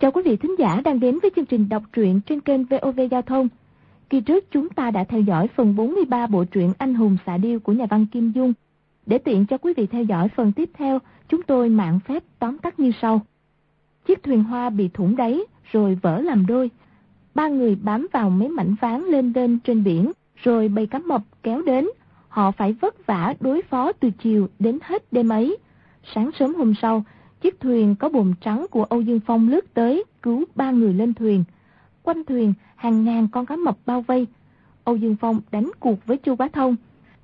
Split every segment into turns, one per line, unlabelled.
Chào quý vị thính giả đang đến với chương trình đọc truyện trên kênh VOV Giao thông. Kỳ trước chúng ta đã theo dõi phần 43 bộ truyện Anh hùng xạ điêu của nhà văn Kim Dung. Để tiện cho quý vị theo dõi phần tiếp theo, chúng tôi mạng phép tóm tắt như sau. Chiếc thuyền hoa bị thủng đáy rồi vỡ làm đôi. Ba người bám vào mấy mảnh ván lên lên trên biển, rồi bầy cá mập kéo đến. Họ phải vất vả đối phó từ chiều đến hết đêm ấy. Sáng sớm hôm sau, chiếc thuyền có bùm trắng của Âu Dương Phong lướt tới, cứu ba người lên thuyền. Quanh thuyền, hàng ngàn con cá mập bao vây. Âu Dương Phong đánh cuộc với Chu Bá Thông.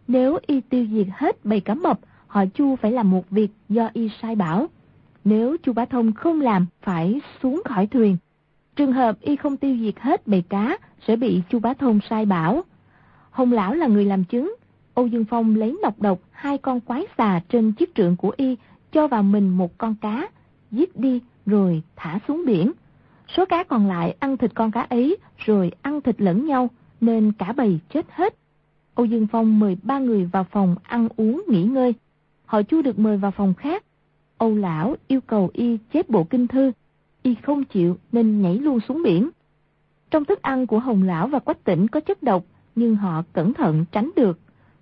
Nếu y tiêu diệt hết bầy cá mập, họ Chu phải làm một việc do y sai bảo. Nếu Chu Bá Thông không làm, phải xuống khỏi thuyền. Trường hợp y không tiêu diệt hết bầy cá, sẽ bị Chu Bá Thông sai bảo. Hồng Lão là người làm chứng. Âu Dương Phong lấy nọc độc hai con quái xà trên chiếc trượng của y, cho vào mình một con cá, giết đi rồi thả xuống biển. Số cá còn lại ăn thịt con cá ấy rồi ăn thịt lẫn nhau nên cả bầy chết hết. Âu Dương Phong mời ba người vào phòng ăn uống nghỉ ngơi. Họ Chu được mời vào phòng khác. Âu Lão yêu cầu y chép bộ kinh thư. Y không chịu nên nhảy luôn xuống biển. Trong thức ăn của Hồng Lão và Quách Tỉnh có chất độc nhưng họ cẩn thận tránh được.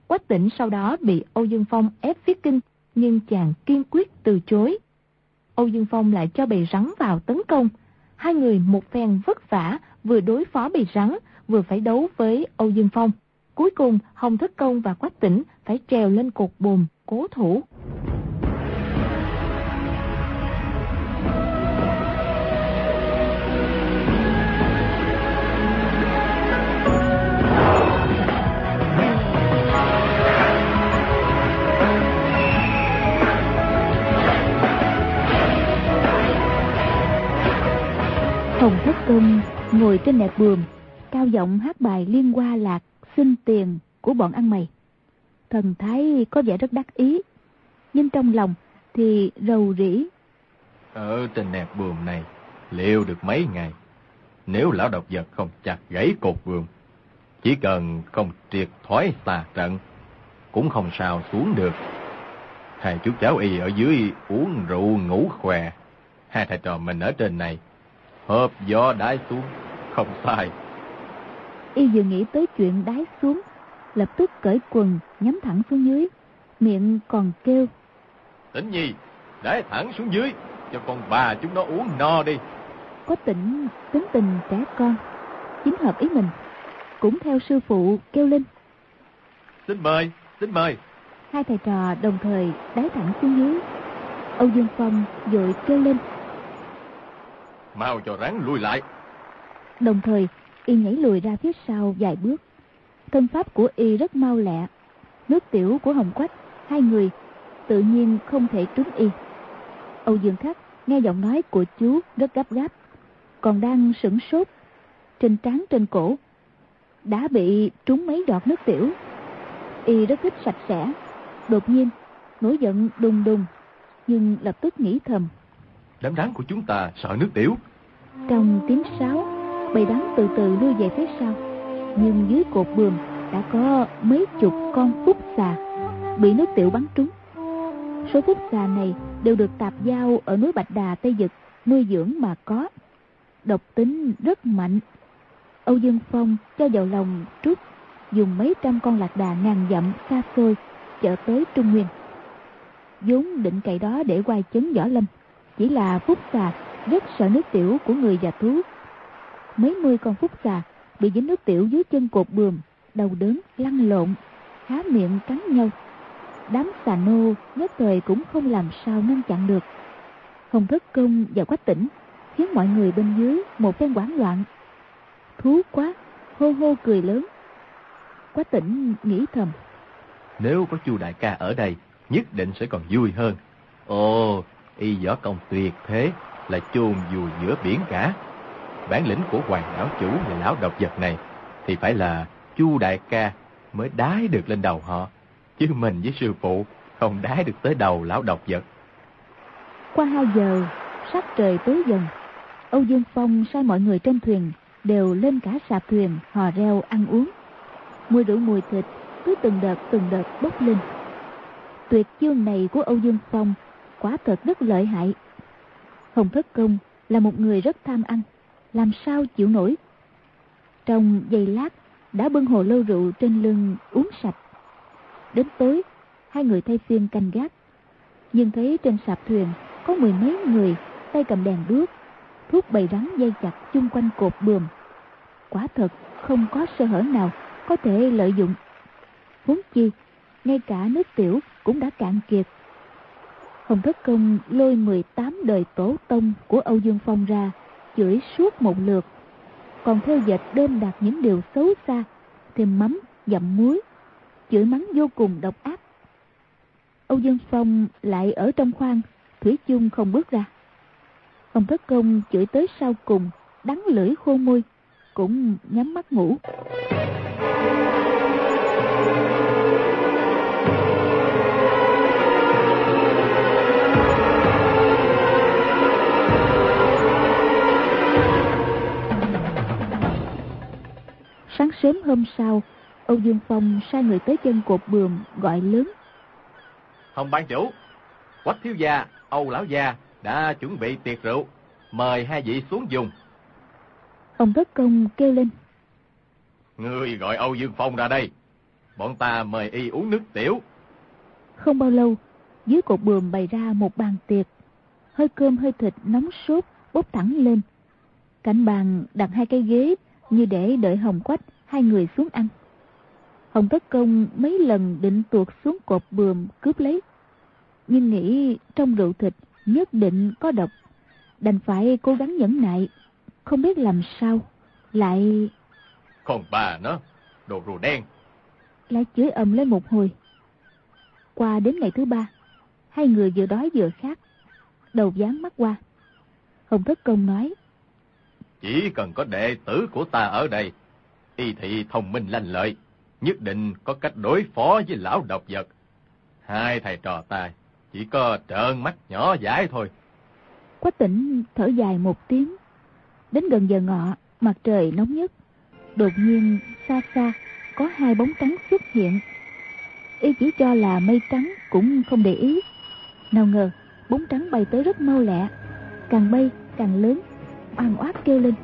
Quách Tỉnh sau đó bị Âu Dương Phong ép viết kinh nhưng chàng kiên quyết từ chối. Âu Dương Phong lại cho bầy rắn vào tấn công. Hai người một phen vất vả, vừa đối phó bầy rắn, vừa phải đấu với Âu Dương Phong. Cuối cùng, Hồng Thất Công và Quách Tỉnh phải trèo lên cột bùm, cố thủ.
Hồng Thất Công ngồi trên nẹp bườm, cao giọng hát bài liên hoa lạc xin tiền của bọn ăn mày. Thần thái có vẻ rất đắc ý, nhưng trong lòng thì rầu rĩ.
Ở trên nẹp buồm này, liệu được mấy ngày? Nếu lão độc vật không chặt gãy cột buồm, chỉ cần không triệt thoái tà trận, cũng không sao xuống được. Hai chú cháu y ở dưới uống rượu ngủ khỏe. Hai thầy trò mình ở trên này, hợp gió đái xuống, không sai.
Y vừa nghĩ tới chuyện đái xuống, lập tức cởi quần nhắm thẳng xuống dưới, miệng còn kêu.
Tỉnh nhi, đái thẳng xuống dưới, cho con bà chúng nó uống no đi.
Có tỉnh, tính tình trẻ con, chính hợp ý mình, cũng theo sư phụ kêu lên.
Xin mời, xin mời.
Hai thầy trò đồng thời đái thẳng xuống dưới. Âu Dương Phong vội kêu lên.
Mau cho rắn lui lại.
Đồng thời, y nhảy lùi ra phía sau vài bước. Thân pháp của y rất mau lẹ. Nước tiểu của Hồng Quách, hai người tự nhiên không thể trúng y. Âu Dương Khắc nghe giọng nói của chú rất gấp gáp, còn đang sửng sốt. Trên trán trên cổ đã bị trúng mấy giọt nước tiểu. Y rất thích sạch sẽ. Đột nhiên, nổi giận đùng đùng, nhưng lập tức nghĩ thầm.
Đám rắn của chúng ta sợ nước tiểu.
Trong tiếng sáo, bầy rắn từ từ lui về phía sau. Nhưng dưới cột buồm đã có mấy chục con phúc xà bị nước tiểu bắn trúng. Số phúc xà này đều được tạp giao ở núi Bạch Đà, Tây Dực nuôi dưỡng mà có. Độc tính rất mạnh. Âu Dương Phong cho vào lòng trước dùng mấy trăm con lạc đà ngàn dặm xa xôi chở tới Trung Nguyên. vốn định cậy đó để quay chấn võ lâm, chỉ là phúc xà rất sợ nước tiểu của người và thú. Mấy mươi con phúc xà bị dính nước tiểu dưới chân cột bườm đầu đớn lăn lộn, há miệng cắn nhau. Đám xà nô nhất thời cũng không làm sao ngăn chặn được. Hồng Thất Công và Quách Tỉnh khiến mọi người bên dưới một phen hoảng loạn. Thú quá, hô hô cười lớn. Quách Tỉnh nghĩ thầm.
Nếu có chu đại ca ở đây, nhất định sẽ còn vui hơn. Ồ, y võ công tuyệt thế là chôn dù giữa biển cả. Bản lĩnh của hoàng lão chủ và lão độc vật này thì phải là chu đại ca mới đái được lên đầu họ. Chứ mình với sư phụ không đái được tới đầu lão độc vật.
Qua hai giờ, sắc trời tối dần. Âu Dương Phong sai mọi người trên thuyền đều lên cả sạp thuyền hò reo ăn uống. Mùi rượu mùi thịt cứ từng đợt từng đợt bốc lên. Tuyệt chương này của Âu Dương Phong quả thật rất lợi hại. Hồng Thất Công là một người rất tham ăn, làm sao chịu nổi. Trong giây lát đã bưng hồ lô rượu trên lưng uống sạch. Đến tối, hai người thay phiên canh gác. Nhưng thấy trên sạp thuyền có mười mấy người tay cầm đèn đuốc, thuốc bầy rắn dây chặt chung quanh cột bườm. Quả thật không có sơ hở nào có thể lợi dụng. Huống chi, ngay cả nước tiểu cũng đã cạn kiệt. Hồng Thất Công lôi 18 đời tổ tông của Âu Dương Phong ra, chửi suốt một lượt. Còn theo dệt đêm đạt những điều xấu xa, thêm mắm, dặm muối, chửi mắng vô cùng độc ác. Âu Dương Phong lại ở trong khoang, Thủy chung không bước ra. Ông Thất Công chửi tới sau cùng, đắng lưỡi khô môi, cũng nhắm mắt ngủ. Sáng sớm hôm sau, Âu Dương Phong sai người tới chân cột bườm gọi lớn.
Hồng ban chủ, Quách thiếu gia, Âu lão gia đã chuẩn bị tiệc rượu, mời hai vị xuống dùng.
Ông Thất Công kêu lên.
Ngươi gọi Âu Dương Phong ra đây, bọn ta mời y uống nước tiểu.
Không bao lâu, dưới cột bườm bày ra một bàn tiệc, hơi cơm hơi thịt nóng sốt bốc thẳng lên. Cạnh bàn đặt hai cái ghế như để đợi Hồng Quách hai người xuống ăn. Hồng Tất Công mấy lần định tuột xuống cột bườm cướp lấy. Nhưng nghĩ trong rượu thịt nhất định có độc. Đành phải cố gắng nhẫn nại. Không biết làm sao. Lại...
Còn bà nó, đồ rùa đen.
Lại chửi ầm lên một hồi. Qua đến ngày thứ ba, hai người vừa đói vừa khát. Đầu dán mắt qua. Hồng Thất Công nói.
Chỉ cần có đệ tử của ta ở đây, y thị thông minh lanh lợi, nhất định có cách đối phó với lão độc vật. Hai thầy trò ta chỉ có trợn mắt nhỏ dãi thôi.
Quách tỉnh thở dài một tiếng. Đến gần giờ ngọ, mặt trời nóng nhất. Đột nhiên, xa xa, có hai bóng trắng xuất hiện. Y chỉ cho là mây trắng cũng không để ý. Nào ngờ, bóng trắng bay tới rất mau lẹ. Càng bay, càng lớn, oan oát kêu lên.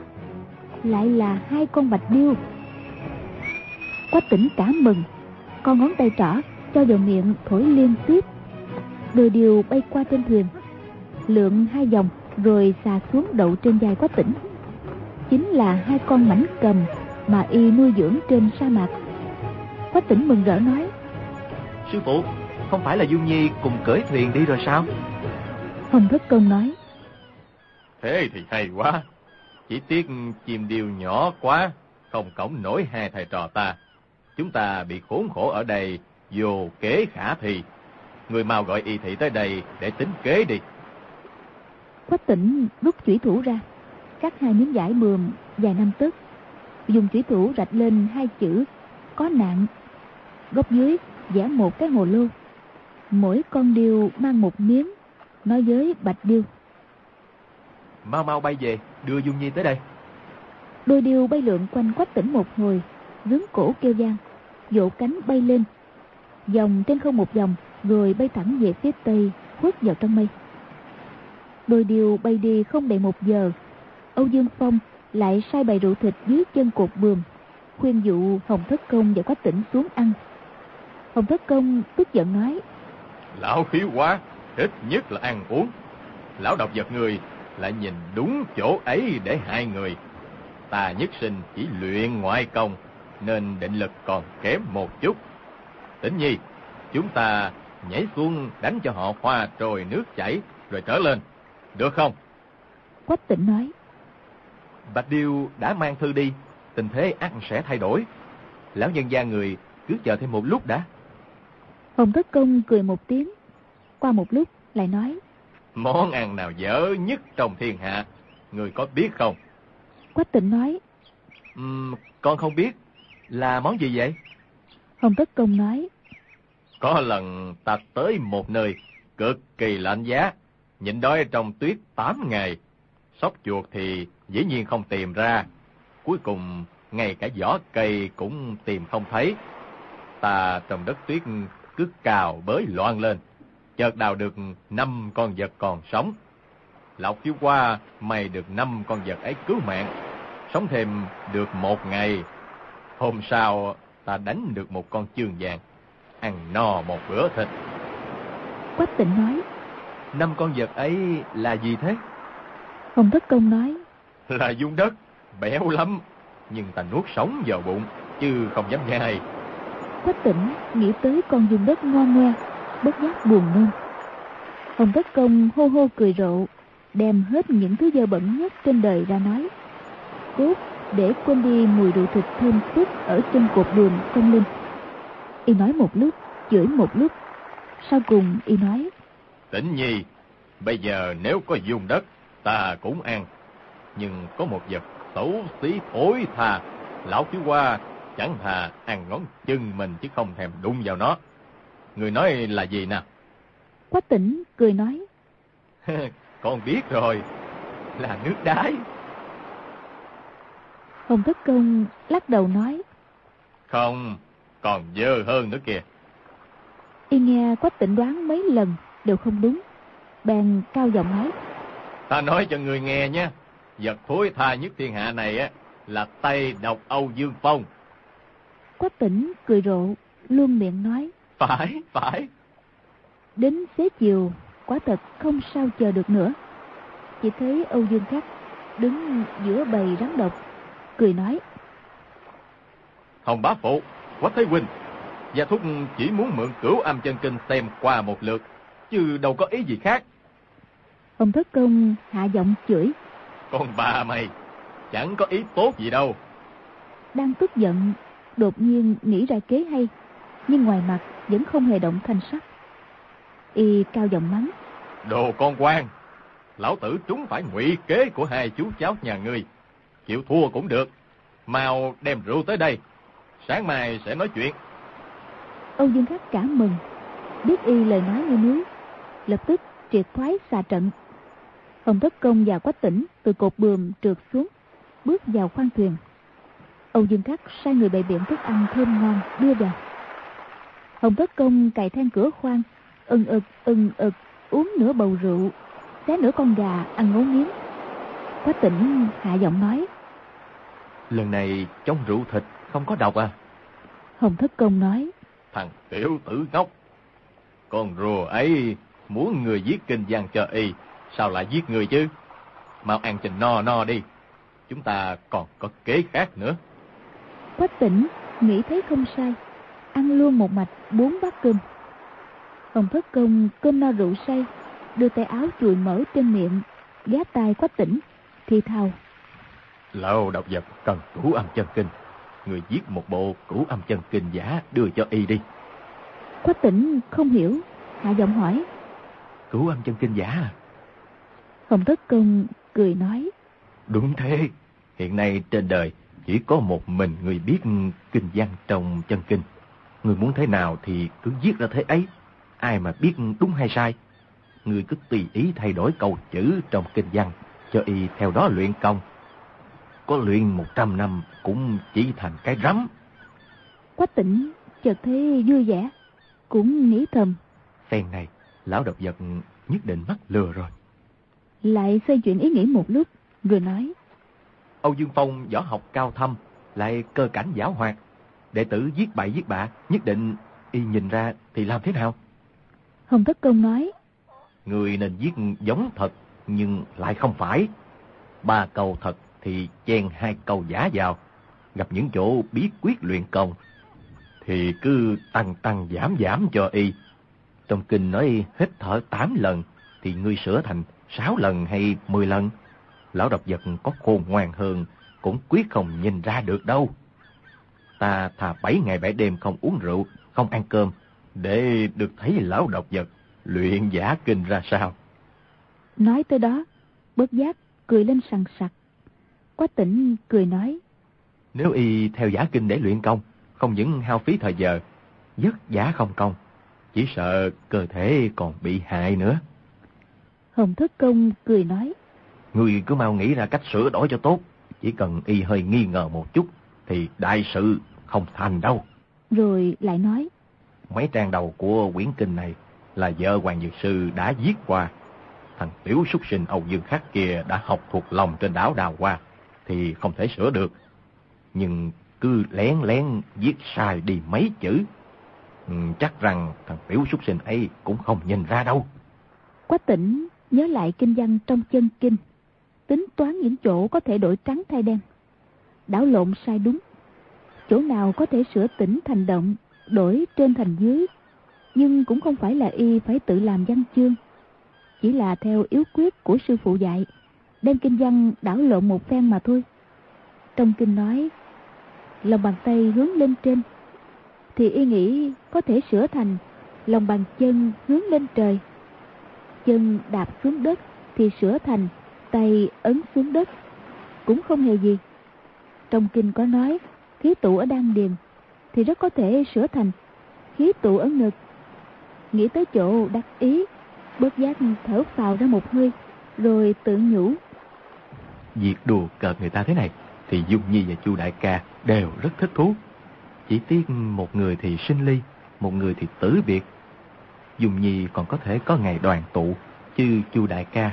Lại là hai con bạch điêu Quách tỉnh cả mừng Con ngón tay trỏ cho vào miệng thổi liên tiếp Đôi điều bay qua trên thuyền Lượng hai vòng rồi xà xuống đậu trên vai quách tỉnh Chính là hai con mảnh cầm mà y nuôi dưỡng trên sa mạc Quách tỉnh mừng rỡ nói
Sư phụ, không phải là Du Nhi cùng cưỡi thuyền đi rồi sao?
Hồng Thất Công nói
Thế thì hay quá. Chỉ tiếc chim điêu nhỏ quá, Không cổng nổi hai thầy trò ta. Chúng ta bị khốn khổ ở đây, Vô kế khả thi. Người mau gọi y thị tới đây để tính kế đi.
Quách tỉnh rút chủy thủ ra, Cắt hai miếng vải bườm dài năm tấc Dùng chủy thủ rạch lên hai chữ, Có nạn. Góc dưới vẽ một cái hồ lô. Mỗi con điêu mang một miếng, Nói với bạch điêu.
Mau mau bay về, đưa Dung Nhi tới đây.
Đôi điêu bay lượn quanh quách tỉnh một hồi Rướng cổ kêu gian Vỗ cánh bay lên Dòng trên không một dòng Rồi bay thẳng về phía tây Khuất vào trong mây Đôi điều bay đi không đầy một giờ Âu Dương Phong lại sai bày rượu thịt dưới chân cột bườm khuyên dụ Hồng Thất Công và Quách Tỉnh xuống ăn. Hồng Thất Công tức giận nói
Lão khí quá, ít nhất là ăn uống. Lão độc vật người lại nhìn đúng chỗ ấy để hai người. Ta nhất sinh chỉ luyện ngoại công, nên định lực còn kém một chút. Tĩnh nhi, chúng ta nhảy xuống đánh cho họ hoa trồi nước chảy rồi trở lên. Được không?
Quách Tỉnh nói
Bạch Điêu đã mang thư đi, tình thế ắt sẽ thay đổi. Lão nhân gia người cứ chờ thêm một lúc đã.
Hồng Thất Công cười một tiếng Qua một lúc lại nói
Món ăn nào dở nhất trong thiên hạ, người có biết không?
Quách Tịnh nói
Uhm, con không biết. Là món gì vậy?
Hồng Tất Công nói
Có lần ta tới một nơi cực kỳ lạnh giá, nhịn đói trong tuyết 8 ngày. Sóc chuột thì dĩ nhiên không tìm ra. Cuối cùng, ngay cả vỏ cây cũng tìm không thấy. Ta trong đất tuyết cứ cào bới loạn lên. Chợt đào được năm con vật còn sống. Lão khiếu qua may được năm con vật ấy cứu mạng. Sống thêm được một ngày. Hôm sau, ta đánh được một con chương vàng. Ăn no một bữa thịt.
Quách tịnh nói.
Năm con vật ấy là gì thế?
Hồng Thất Công nói.
Là dung đất, béo lắm, nhưng ta nuốt sống vào bụng, chứ không dám nhai.
Quách tỉnh nghĩ tới con dung đất ngon ngoe, bất giác buồn nôn. ông tất Công hô hô cười rộ, đem hết những thứ dơ bẩn nhất trên đời ra nói. Cốt để quên đi mùi rượu thịt thơm phức ở trên cột đường công linh. Y nói một lúc, chửi một lúc. Sau cùng y nói.
Tĩnh nhi, bây giờ nếu có dùng đất, ta cũng ăn. Nhưng có một vật xấu xí thối thà, lão thiếu qua chẳng thà ăn ngón chân mình chứ không thèm đụng vào nó. Người nói là gì nào?
Quách tỉnh cười nói.
Con biết rồi, là nước đái.
Hồng Thất Công lắc đầu nói.
Không, còn dơ hơn nữa kìa.
Y nghe Quách tỉnh đoán mấy lần đều không đúng. Bèn cao giọng nói.
Ta nói cho người nghe nha, vật thối tha nhất thiên hạ này á là tay độc Âu Dương Phong.
Quách tỉnh cười rộ, luôn miệng nói.
Phải, phải.
Đến xế chiều, quả thật không sao chờ được nữa. Chỉ thấy Âu Dương Khắc đứng giữa bầy rắn độc, cười nói.
Hồng bá phụ, Quách Thế Huynh, Gia Thúc chỉ muốn mượn cửu âm chân kinh xem qua một lượt, chứ đâu có ý gì khác.
Ông Thất Công hạ giọng chửi.
Con bà mày, chẳng có ý tốt gì đâu.
Đang tức giận, đột nhiên nghĩ ra kế hay, nhưng ngoài mặt vẫn không hề động thanh sắc. Y cao giọng mắng.
Đồ con quan, lão tử chúng phải ngụy kế của hai chú cháu nhà ngươi. Chịu thua cũng được, mau đem rượu tới đây, sáng mai sẽ nói chuyện.
Âu Dương Khắc cả mừng, biết y lời nói như núi, lập tức triệt thoái xà trận. Hồng Thất Công và Quách Tỉnh từ cột bườm trượt xuống, bước vào khoang thuyền. Âu Dương Khắc sai người bày biện thức ăn thơm ngon đưa vào. Hồng Thất Công cài then cửa khoang, ưng ực ưng ực uống nửa bầu rượu, xé nửa con gà ăn ngấu nghiến. Quách Tỉnh hạ giọng nói.
Lần này trong rượu thịt không có độc à?
Hồng Thất Công nói.
Thằng tiểu tử ngốc, con rùa ấy muốn người giết kinh giang cho y, sao lại giết người chứ? Mau ăn trình no no đi, chúng ta còn có kế khác nữa.
Quách tỉnh, nghĩ thấy không sai, ăn luôn một mạch bốn bát cơm. Hồng Thất Công cơm no rượu say, đưa tay áo chùi mỡ trên miệng, ghé tai quách tỉnh, thì thào.
Lâu độc vật cần cửu âm chân kinh, người viết một bộ cửu âm chân kinh giả đưa cho y đi.
Quách tỉnh không hiểu, hạ giọng hỏi.
Cửu âm chân kinh giả à?
Hồng Thất Công cười nói.
Đúng thế, hiện nay trên đời chỉ có một mình người biết kinh văn trong chân kinh. Người muốn thế nào thì cứ viết ra thế ấy. Ai mà biết đúng hay sai. Người cứ tùy ý thay đổi câu chữ trong kinh văn, cho y theo đó luyện công. Có luyện một trăm năm cũng chỉ thành cái rắm.
Quách tỉnh chợt thấy vui vẻ, cũng nghĩ thầm.
Phen này, lão độc vật nhất định mắc lừa rồi.
Lại xoay chuyển ý nghĩ một lúc, rồi nói.
Âu Dương Phong võ học cao thâm, lại cơ cảnh giả hoạt. Đệ tử giết bậy giết bạ, nhất định y nhìn ra thì làm thế nào?
Hồng Thất Công nói.
Người nên giết giống thật, nhưng lại không phải. Ba câu thật thì chen hai câu giả vào. Gặp những chỗ bí quyết luyện công, thì cứ tăng tăng giảm giảm cho y. Trong kinh nói hít thở 8 lần, thì ngươi sửa thành 6 lần hay 10 lần. Lão độc vật có khôn ngoan hơn, cũng quyết không nhìn ra được đâu. Ta thà 7 ngày 7 đêm không uống rượu, không ăn cơm, để được thấy lão độc vật luyện giả kinh ra sao.
Nói tới đó, bớt giác cười lên sằng sặc. Quách tỉnh cười nói.
Nếu y theo giả kinh để luyện công, không những hao phí thời giờ, vất giả không công, chỉ sợ cơ thể còn bị hại nữa.
Hồng Thất Công cười nói.
Người cứ mau nghĩ ra cách sửa đổi cho tốt. Chỉ cần y hơi nghi ngờ một chút thì đại sự không thành đâu.
Rồi lại nói.
Mấy trang đầu của quyển kinh này là vợ Hoàng Dược Sư đã viết qua. Thằng tiểu súc sinh Âu Dương Khắc kia đã học thuộc lòng trên đảo Đào Hoa thì không thể sửa được. Nhưng cứ lén lén viết sai đi mấy chữ. Ừ, chắc rằng thằng tiểu súc sinh ấy cũng không nhìn ra đâu.
Quách tỉnh nhớ lại kinh văn trong chân kinh. Tính toán những chỗ có thể đổi trắng thay đen. Đảo lộn sai đúng. Chỗ nào có thể sửa tỉnh thành động, đổi trên thành dưới. Nhưng cũng không phải là y phải tự làm văn chương. Chỉ là theo yếu quyết của sư phụ dạy. Đem kinh văn đảo lộn một phen mà thôi. Trong kinh nói, lòng bàn tay hướng lên trên. Thì y nghĩ có thể sửa thành lòng bàn chân hướng lên trời chân đạp xuống đất thì sửa thành tay ấn xuống đất cũng không hề gì trong kinh có nói khí tụ ở đan điền thì rất có thể sửa thành khí tụ ở ngực. Nghĩ tới chỗ đắc ý bớt giác thở phào ra một hơi rồi tự nhủ.
Việc đùa cợt người ta thế này thì dung nhi và chu đại ca đều rất thích thú. Chỉ tiếc một người thì sinh ly một người thì tử biệt. Dung Nhi còn có thể có ngày đoàn tụ, chứ chu đại ca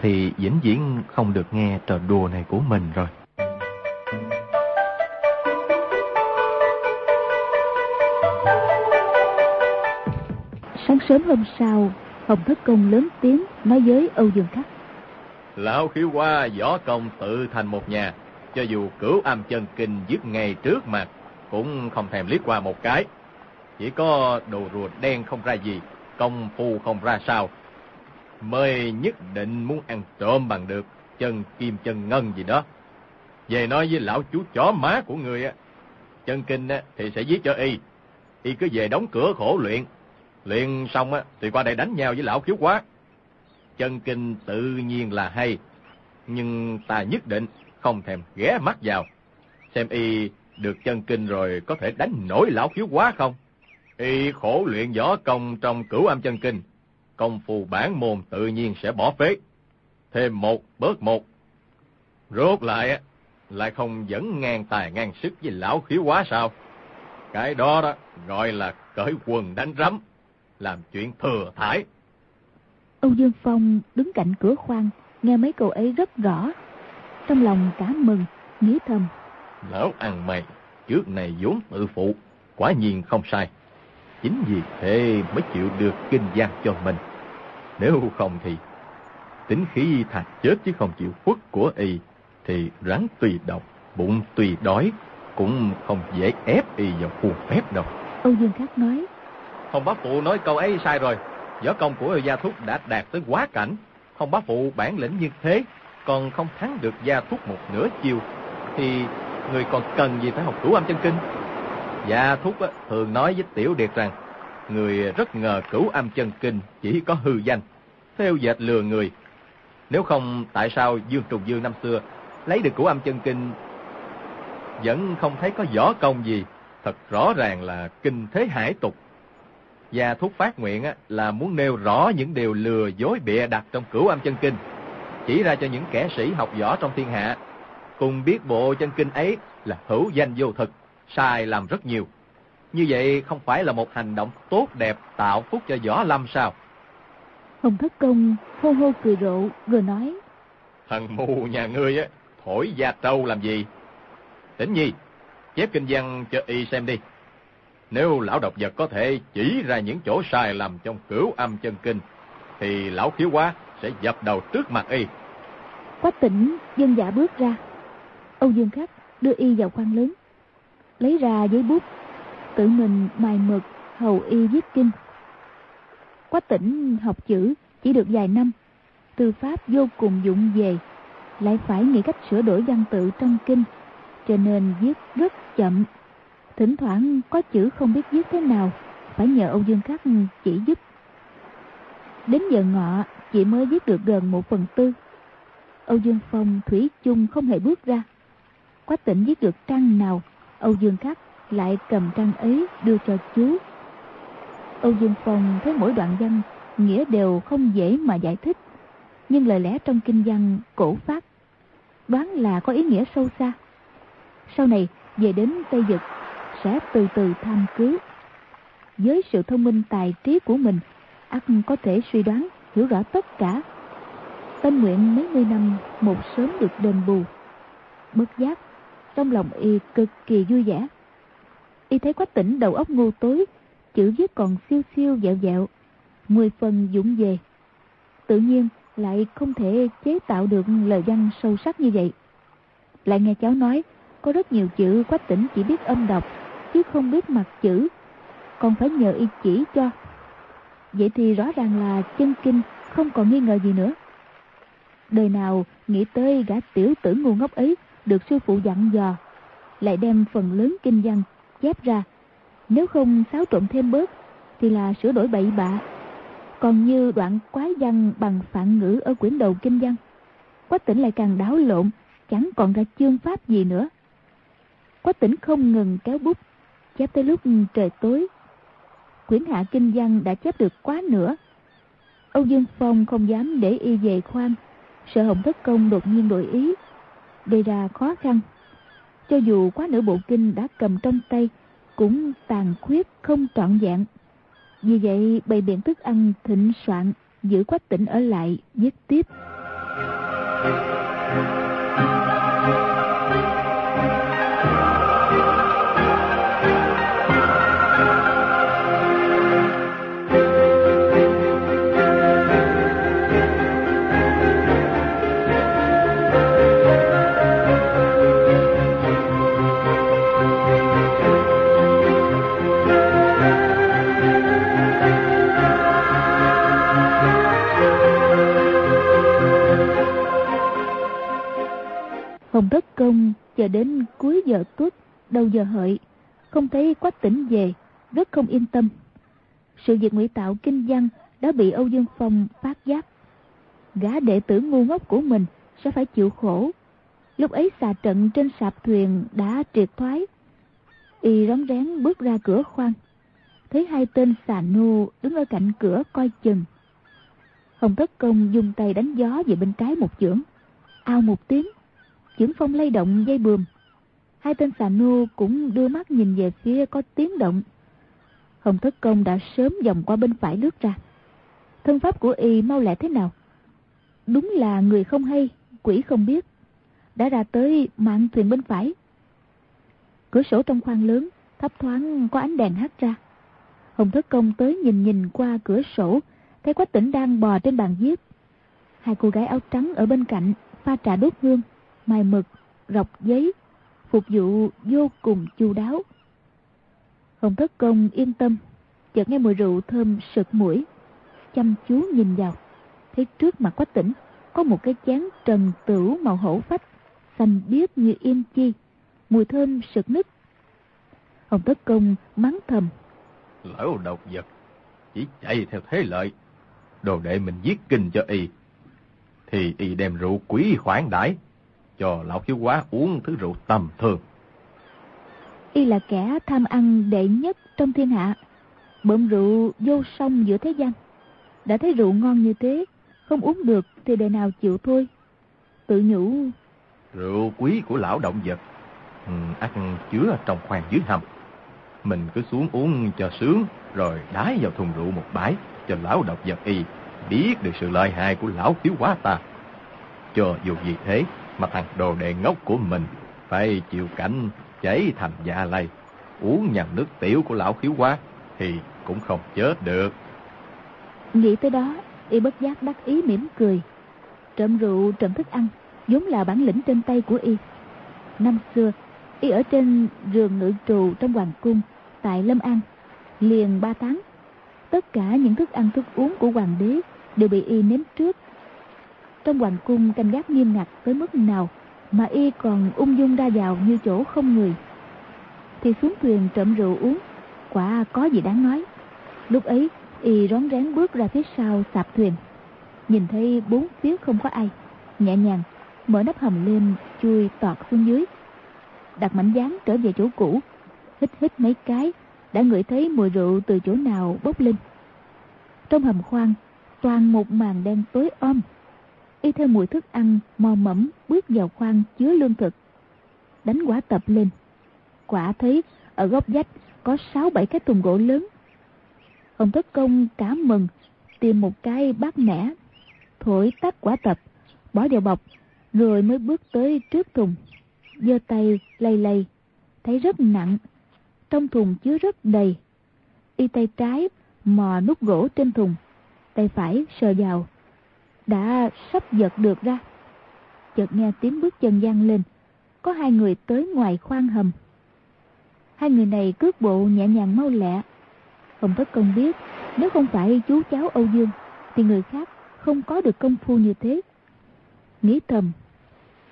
thì vĩnh viễn không được nghe trò đùa này của mình rồi.
Sớm hôm sau, Hồng Thất Công lớn tiếng nói với Âu Dương Khắc.
Lão khiếu qua võ công tự thành một nhà, cho dù cửu âm chân kinh giết ngay trước mặt, cũng không thèm liếc qua một cái. Chỉ có đồ rùa đen không ra gì, công phu không ra sao. Mời nhất định muốn ăn trộm bằng được, chân kim chân ngân gì đó. Về nói với lão chú chó má của người á, chân kinh á, thì sẽ giết cho y. Y cứ về đóng cửa khổ luyện. Luyện xong á, thì qua đây đánh nhau với lão khiếu quá. Chân kinh tự nhiên là hay, nhưng ta nhất định không thèm ghé mắt vào. Xem y được chân kinh rồi có thể đánh nổi lão khiếu quá không? Y khổ luyện võ công trong cửu âm chân kinh, công phu bản môn tự nhiên sẽ bỏ phế. Thêm một bớt một. Rốt lại lại không dẫn ngang tài ngang sức với lão khiếu quá sao? Cái đó đó gọi là cởi quần đánh rắm, làm chuyện thừa thải.
Âu Dương Phong đứng cạnh cửa khoan, nghe mấy câu ấy rất rõ. Trong lòng cả mừng, nghĩ thầm.
Lão ăn mày, trước này vốn tự phụ, quả nhiên không sai. Chính vì thế mới chịu được kinh gian cho mình. Nếu không thì tính khí thà chết chứ không chịu khuất của y thì rắn tùy độc, bụng tùy đói cũng không dễ ép y vào khuôn phép đâu.
Âu Dương Khắc nói.
Hồng bá phụ nói câu ấy sai rồi. Võ công của Gia Thúc đã đạt tới quá cảnh. Hồng bá phụ bản lĩnh như thế, còn không thắng được Gia Thúc một nửa chiều, thì người còn cần gì phải học cửu âm chân kinh? Gia Thúc thường nói với Tiểu Điệt rằng, người rất ngờ cửu âm chân kinh chỉ có hư danh, theo dệt lừa người. Nếu không, tại sao Dương Trùng Dương năm xưa lấy được cửu âm chân kinh vẫn không thấy có võ công gì, thật rõ ràng là kinh thế hải tục. Gia Thúc phát nguyện á, là muốn nêu rõ những điều lừa dối bịa đặt trong cửu âm chân kinh, chỉ ra cho những kẻ sĩ học võ trong thiên hạ, cùng biết bộ chân kinh ấy là hữu danh vô thực sai làm rất nhiều. Như vậy không phải là một hành động tốt đẹp tạo phúc cho Võ Lâm sao?
Hồng Thất Công hô hô cười rộ rồi nói.
Thằng mù nhà ngươi á, thổi gia trâu làm gì? Tĩnh nhi, chép kinh văn cho y xem đi. Nếu lão độc vật có thể chỉ ra những chỗ sai lầm trong cửu âm chân kinh, thì lão khiếu quá sẽ dập đầu trước mặt y.
Quách tỉnh dân dạ bước ra. Âu Dương Khắc đưa y vào khoang lớn lấy ra giấy bút tự mình mài mực hầu y viết kinh quách tỉnh học chữ chỉ được vài năm tư pháp vô cùng dụng về lại phải nghĩ cách sửa đổi văn tự trong kinh cho nên viết rất chậm thỉnh thoảng có chữ không biết viết thế nào phải nhờ âu dương khắc chỉ giúp. Đến giờ ngọ chị mới viết được gần một phần tư. Âu dương phong thủy chung không hề bước ra. Quách tỉnh viết được trang nào Âu Dương Khắc lại cầm trang ấy đưa cho chú. Âu Dương Phong thấy mỗi đoạn văn nghĩa đều không dễ mà giải thích, nhưng lời lẽ trong kinh văn cổ phát đoán là có ý nghĩa sâu xa. Sau này về đến tây dực sẽ từ từ tham cứu. Với sự thông minh tài trí của mình ắt có thể suy đoán, hiểu rõ tất cả. Tâm nguyện mấy mươi năm một sớm được đền bù. Bất giác, trong lòng y cực kỳ vui vẻ. Y thấy quách tỉnh đầu óc ngu tối, chữ viết còn siêu siêu dẹo dẹo mười phần dũng về. Tự nhiên lại không thể chế tạo được lời văn sâu sắc như vậy. Lại nghe cháu nói, có rất nhiều chữ quách tỉnh chỉ biết âm đọc chứ không biết mặt chữ. Còn phải nhờ y chỉ cho. Vậy thì rõ ràng là chân kinh, không còn nghi ngờ gì nữa. Đời nào nghĩ tới gã tiểu tử ngu ngốc ấy được sư phụ dặn dò, lại đem phần lớn kinh văn chép ra. Nếu không xáo trộn thêm bớt, thì là sửa đổi bậy bạ. Còn như đoạn quái văn bằng phạn ngữ ở quyển đầu kinh văn, quách tỉnh lại càng đảo lộn, chẳng còn ra chương pháp gì nữa. Quách tỉnh không ngừng kéo bút chép tới lúc trời tối. Quyển hạ kinh văn đã chép được quá nữa âu dương phong không dám để y về khoan, sợ hồng thất công đột nhiên đổi ý, gây ra khó khăn. Cho dù quá nửa bộ kinh đã cầm trong tay, cũng tàn khuyết không trọn vẹn. Vì vậy, bày biện thức ăn thịnh soạn, giữ quách tỉnh ở lại, viết tiếp. Hồng Thất Công chờ đến cuối giờ tuất, đầu giờ hợi, không thấy quách tỉnh về, rất không yên tâm. Sự việc ngụy tạo kinh văn đã bị Âu Dương Phong phát giác. Gã đệ tử ngu ngốc của mình sẽ phải chịu khổ. Lúc ấy xà trận trên sạp thuyền đã triệt thoái. Y rón rén bước ra cửa khoang. Thấy hai tên xà nô đứng ở cạnh cửa coi chừng. Hồng Thất Công dùng tay đánh gió về bên trái một chưởng. Ao một tiếng chưởng phong lay động dây bườm hai tên xà nu cũng đưa mắt nhìn về phía có tiếng động. Hồng thất công đã sớm vòng qua bên phải lướt ra. Thân pháp của y mau lẹ thế nào? Đúng là người không hay, quỷ không biết. Đã ra tới mạng thuyền bên phải. Cửa sổ trong khoang lớn, thấp thoáng có ánh đèn hắt ra. Hồng thất công tới nhìn nhìn qua cửa sổ, thấy quách tỉnh đang bò trên bàn viết. Hai cô gái áo trắng ở bên cạnh pha trà đốt hương mài mực, rọc giấy, phục vụ vô cùng chu đáo. Hồng Thất Công yên tâm, chợt nghe mùi rượu thơm sực mũi, chăm chú nhìn vào, thấy trước mặt quách tỉnh có một cái chén trần tửu màu hổ phách, xanh biếc như yên chi, mùi thơm sực nức. Hồng Thất Công mắng thầm.
Lão độc vật, chỉ chạy theo thế lợi, đồ đệ mình giết kinh cho y, thì y đem rượu quý khoản đãi cho lão khiếu quá uống thứ rượu tầm thường.
Y là kẻ tham ăn đệ nhất trong thiên hạ, bợm rượu vô sông giữa thế gian. Đã thấy rượu ngon như thế, không uống được thì đời nào chịu thôi. Tự nhủ.
Rượu quý của lão động vật, ừ, ăn chứa trong khoang dưới hầm. Mình cứ xuống uống cho sướng, rồi đái vào thùng rượu một bãi cho lão độc vật y biết được sự lợi hại của lão thiếu quá ta. Cho dù gì thế, mà thằng đồ đệ ngốc của mình phải chịu cảnh cháy thành dạ lây, uống nhầm nước tiểu của lão khiếu quá thì cũng không chết được.
Nghĩ tới đó, y bất giác đắc ý mỉm cười. Trộm rượu, trộm thức ăn, vốn là bản lĩnh trên tay của y. Năm xưa, y ở trên giường ngự trù trong hoàng cung, tại Lâm An, liền ba tháng. Tất cả những thức ăn thức uống của hoàng đế đều bị y nếm trước trong hoàng cung canh gác nghiêm ngặt tới mức nào mà y còn ung dung ra vào như chỗ không người. Thì xuống thuyền trộm rượu uống, quả có gì đáng nói. Lúc ấy, y rón rén bước ra phía sau sạp thuyền. Nhìn thấy bốn phía không có ai, nhẹ nhàng mở nắp hầm lên, chui tọt xuống dưới. Đặt mảnh dáng trở về chỗ cũ, hít hít mấy cái, đã ngửi thấy mùi rượu từ chỗ nào bốc lên. Trong hầm khoang, toàn một màn đen tối om y theo mùi thức ăn, mò mẫm, bước vào khoang chứa lương thực. Đánh quả tập lên. Quả thấy, ở góc vách có sáu bảy cái thùng gỗ lớn. Ông thất công cả mừng, tìm một cái bát mẻ, thổi tắt quả tập, bỏ vào bọc, rồi mới bước tới trước thùng. Giơ tay, lay lay, thấy rất nặng, trong thùng chứa rất đầy. Y tay trái mò nút gỗ trên thùng, tay phải sờ vào đã sắp giật được ra. Chợt nghe tiếng bước chân vang lên. Có hai người tới ngoài khoang hầm. Hai người này cước bộ nhẹ nhàng mau lẹ. Hồng thất công biết, nếu không phải chú cháu âu dương, thì người khác không có được công phu như thế. Nghĩ thầm,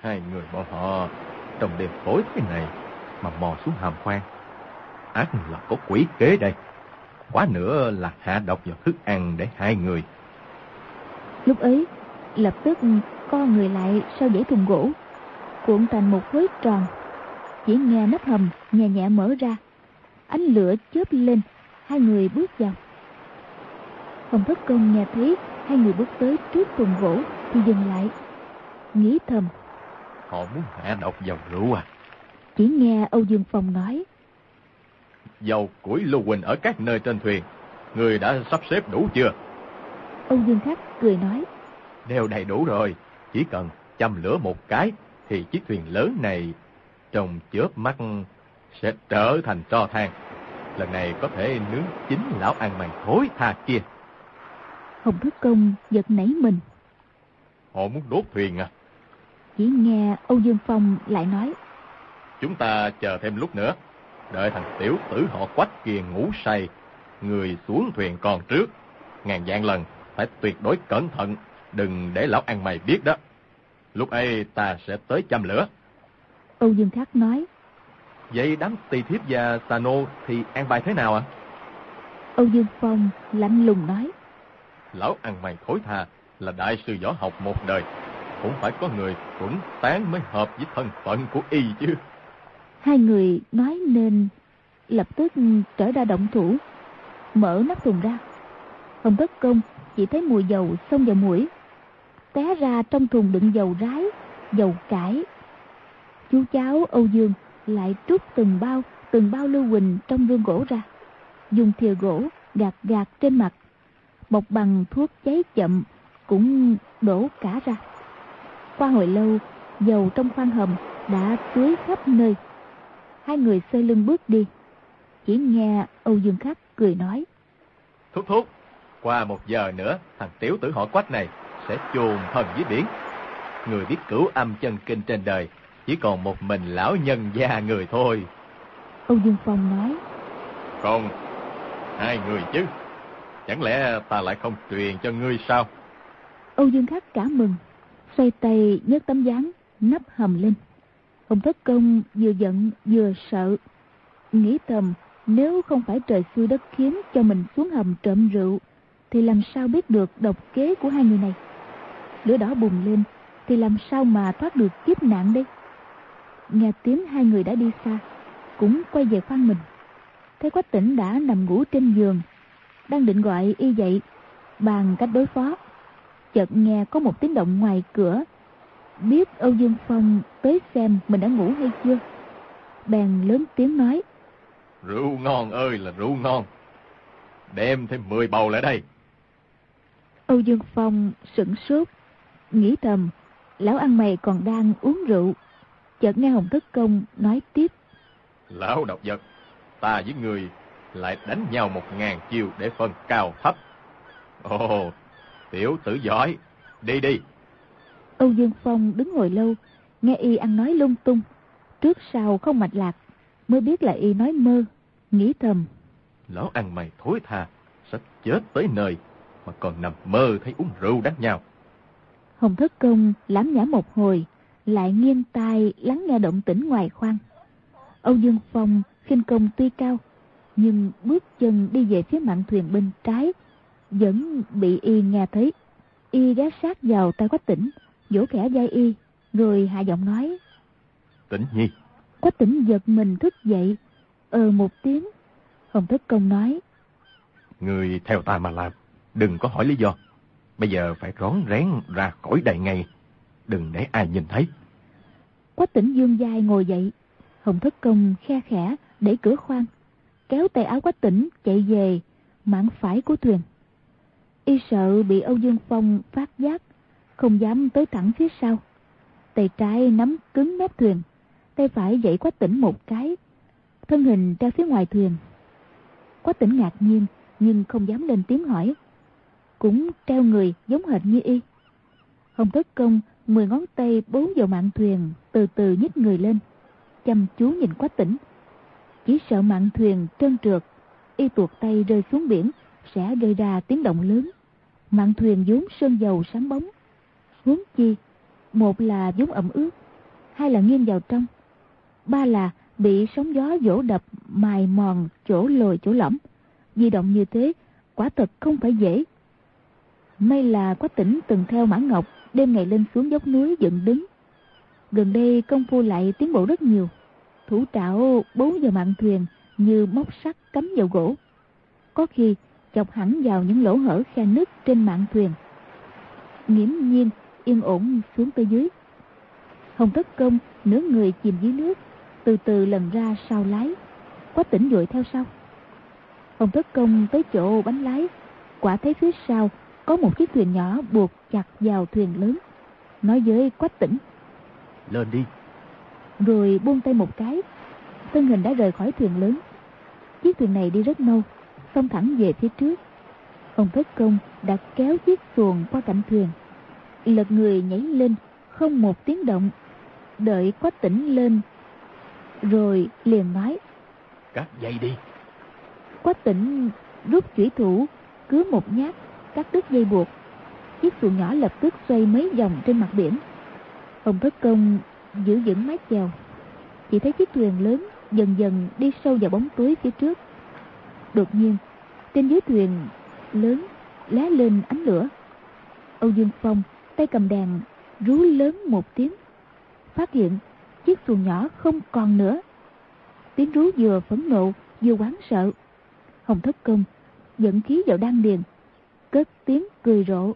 hai người bọn họ trong đêm tối thế này mà mò xuống hầm khoan ác là có quỷ kế đây. Quá nữa là hạ độc vào thức ăn để hai người
lúc ấy lập tức co người lại sau dãy thùng gỗ cuộn thành một khối tròn. Chỉ nghe nắp hầm nhẹ nhẹ mở ra ánh lửa chớp lên hai người bước vào. Hồng thất công nghe thấy hai người bước tới trước thùng gỗ thì dừng lại nghĩ thầm.
Họ muốn hạ độc vào rượu à?
Chỉ nghe âu dương phong nói.
Dầu củi lưu huỳnh ở các nơi trên thuyền người đã sắp xếp đủ chưa
âu dương khắc cười nói.
Đều đầy đủ rồi chỉ cần châm lửa một cái thì chiếc thuyền lớn này trong chớp mắt sẽ trở thành tro than. Lần này có thể nướng chín lão ăn mày thối tha kia.
Hồng thức công giật nảy mình.
Họ muốn đốt thuyền à?
Chỉ nghe âu dương phong lại nói.
Chúng ta chờ thêm lúc nữa đợi thằng tiểu tử họ quách kia ngủ say người xuống thuyền còn trước ngàn dạng lần phải tuyệt đối cẩn thận. Đừng để lão ăn mày biết đó. Lúc ấy ta sẽ tới châm lửa.
Âu dương khắc nói.
Vậy đám tỳ thiếp và sano thì an bài thế nào ạ?
Âu dương phong lạnh lùng nói.
Lão ăn mày thối tha là đại sư võ học một đời. Cũng phải có người tuấn tán mới hợp với thân phận của y chứ.
Hai người nói nên lập tức trở ra động thủ. Mở nắp thùng ra. Hồng tất công chỉ thấy mùi dầu xông vào mũi. Té ra trong thùng đựng dầu rái, dầu cải. Chú cháu âu dương lại trút từng bao từng bao lưu huỳnh trong gương gỗ ra. Dùng thìa gỗ gạt gạt trên mặt, bọc bằng thuốc cháy chậm cũng đổ cả ra. Qua hồi lâu, dầu trong khoang hầm đã tưới khắp nơi. Hai người xây lưng bước đi. Chỉ nghe âu dương khắc cười nói.
Thúc thúc qua một giờ nữa thằng tiểu tử họ quách này sẽ chôn thân dưới biển. Người biết cửu âm chân kinh trên đời chỉ còn một mình lão nhân già người thôi.
Âu dương phong nói.
Còn hai người chứ. Chẳng lẽ ta lại không truyền cho ngươi sao?
Âu dương khắc cả mừng xoay tay nhấc tấm dáng nắp hầm lên. Hồng thất công vừa giận vừa sợ nghĩ thầm nếu không phải trời xui đất khiến cho mình xuống hầm trộm rượu thì làm sao biết được độc kế của hai người này? Lửa đỏ bùng lên, thì làm sao mà thoát được kiếp nạn đây? Nghe tiếng hai người đã đi xa, cũng quay về khoang mình. Thấy quách tỉnh đã nằm ngủ trên giường, đang định gọi y dậy, bàn cách đối phó, chợt nghe có một tiếng động ngoài cửa. Biết âu dương phong tới xem mình đã ngủ hay chưa? Bèn lớn tiếng nói.
Rượu ngon ơi là rượu ngon. Đem thêm mười bầu lại đây
âu dương phong sửng sốt nghĩ thầm lão ăn mày còn đang uống rượu. Chợt nghe hồng thất công nói tiếp
lão độc vật ta với người lại đánh nhau một ngàn chiêu để phân cao thấp. Ồ tiểu tử giỏi đi đi.
Âu dương phong đứng ngồi lâu nghe y ăn nói lung tung trước sau không mạch lạc mới biết là y nói mơ nghĩ thầm
lão ăn mày thối tha sẽ chết tới nơi mà còn nằm mơ thấy uống rượu đánh nhau.
Hồng thất công lãm nhã một hồi lại nghiêng tai lắng nghe động tĩnh ngoài khoang. Âu dương phong khinh công tuy cao nhưng bước chân đi về phía mạn thuyền bên trái vẫn bị y nghe thấy. Y ghé sát vào tay quách tỉnh vỗ khẽ vai y rồi hạ giọng nói.
Tỉnh nhi.
Quách tỉnh giật mình thức dậy ờ một tiếng. Hồng thất công nói.
Người theo ta mà làm đừng có hỏi lý do Bây giờ phải rón rén ra khỏi đài ngay. Đừng để ai nhìn thấy.
Quách tỉnh dương dài ngồi dậy. Hồng thất công khe khẽ để cửa khoan. Kéo tay áo quách tỉnh chạy về mảng phải của thuyền. Y sợ bị Âu Dương Phong phát giác. Không dám tới thẳng phía sau. Tay trái nắm cứng mép thuyền. Tay phải dậy quách tỉnh một cái. Thân hình ra phía ngoài thuyền. Quách tỉnh ngạc nhiên, nhưng không dám lên tiếng hỏi cũng treo người giống hệt như y. Hồng Thất Công mười ngón tay bốn vào mạn thuyền từ từ nhích người lên, chăm chú nhìn quá tỉnh. Chỉ sợ mạn thuyền trơn trượt, y tuột tay rơi xuống biển sẽ gây ra tiếng động lớn. mạn thuyền vốn sơn dầu sáng bóng. Huống chi, một là vốn ẩm ướt, hai là nghiêng vào trong, ba là bị sóng gió vỗ đập mài mòn chỗ lồi chỗ lõm. Di động như thế, quả thật không phải dễ. May là Quách tỉnh từng theo Mã Ngọc đêm ngày lên xuống dốc núi dựng đứng. Gần đây công phu lại tiến bộ rất nhiều. Thủ trảo bốn vào mạng thuyền như móc sắt cắm vào gỗ. Có khi chọc hẳn vào những lỗ hở khe nứt trên mạng thuyền. Nghiễm nhiên yên ổn xuống tới dưới. Hồng Thất Công nửa người chìm dưới nước, từ từ lần ra sau lái. Quách tỉnh dội theo sau. Hồng Thất Công tới chỗ bánh lái, quả thấy phía sau có một chiếc thuyền nhỏ buộc chặt vào thuyền lớn. Nói với Quách tỉnh.
Lên đi.
Rồi buông tay một cái. Thân hình đã rời khỏi thuyền lớn. Chiếc thuyền này đi rất lâu, xông thẳng về phía trước. Ông Thất Công đã kéo chiếc xuồng qua cạnh thuyền. Lật người nhảy lên, không một tiếng động. Đợi Quách tỉnh lên. Rồi liền nói.
Cắt dây đi.
Quách tỉnh rút chủy thủ, cứ một nhát cắt đứt dây buộc. Chiếc xuồng nhỏ lập tức xoay mấy vòng trên mặt biển. Hồng thất công giữ vững mái chèo. Chỉ thấy chiếc thuyền lớn dần dần đi sâu vào bóng tối phía trước. Đột nhiên, trên dưới thuyền lớn lóe lên ánh lửa. Âu dương phong tay cầm đèn rú lớn một tiếng, phát hiện chiếc xuồng nhỏ không còn nữa. Tiếng rú vừa phẫn nộ, vừa hoảng sợ. Hồng thất công dẫn khí vào đan điền cất tiếng cười rộ.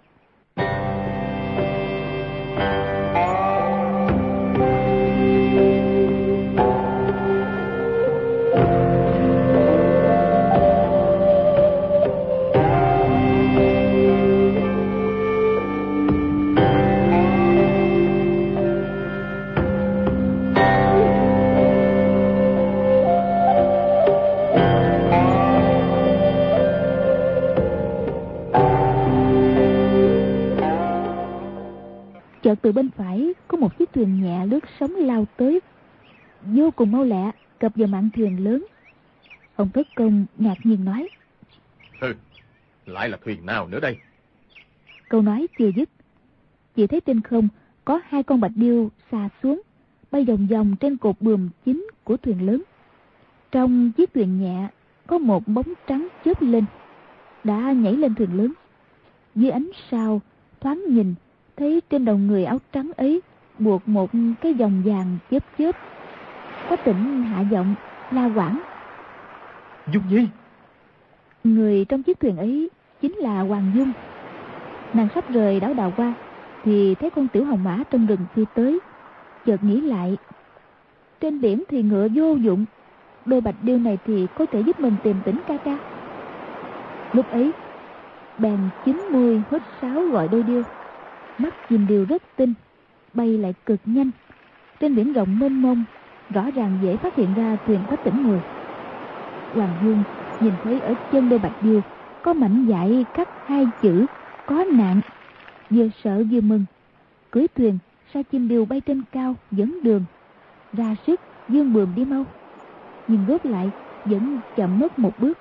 Chợt từ bên phải có một chiếc thuyền nhẹ lướt sóng lao tới. Vô cùng mau lẹ cập vào mạng thuyền lớn. Ông thất công ngạc nhiên nói
ừ, lại là thuyền nào nữa đây?
Câu nói chưa dứt chỉ thấy trên không có hai con bạch điêu xà xuống bay vòng vòng trên cột buồm chính của thuyền lớn. Trong chiếc thuyền nhẹ có một bóng trắng chớp lên đã nhảy lên thuyền lớn. Dưới ánh sao thoáng nhìn thấy trên đầu người áo trắng ấy buộc một cái vòng vàng chớp chớp. Có tỉnh hạ giọng la quảng.
Dung nhi.
Người trong chiếc thuyền ấy chính là hoàng dung. Nàng sắp rời đảo đào qua thì thấy con tiểu hồng mã trong rừng phi tới chợt nghĩ lại. Trên biển thì ngựa vô dụng đôi bạch điêu này thì có thể giúp mình tìm tỉnh ca ca. Lúc ấy bèn chín mươi hít sáo gọi đôi điêu mắt nhìn điều rất tinh, bay lại cực nhanh. Trên biển rộng mênh mông, rõ ràng dễ phát hiện ra thuyền có tỉnh người. Hoàng dương nhìn thấy ở chân đôi bạch điêu có mảnh dải cắt hai chữ, có nạn. Vừa sợ vừa mừng. Cưới thuyền sai chim điêu bay trên cao, dẫn đường. Ra sức, dương bườm đi mau. Nhưng góp lại, vẫn chậm mất một bước.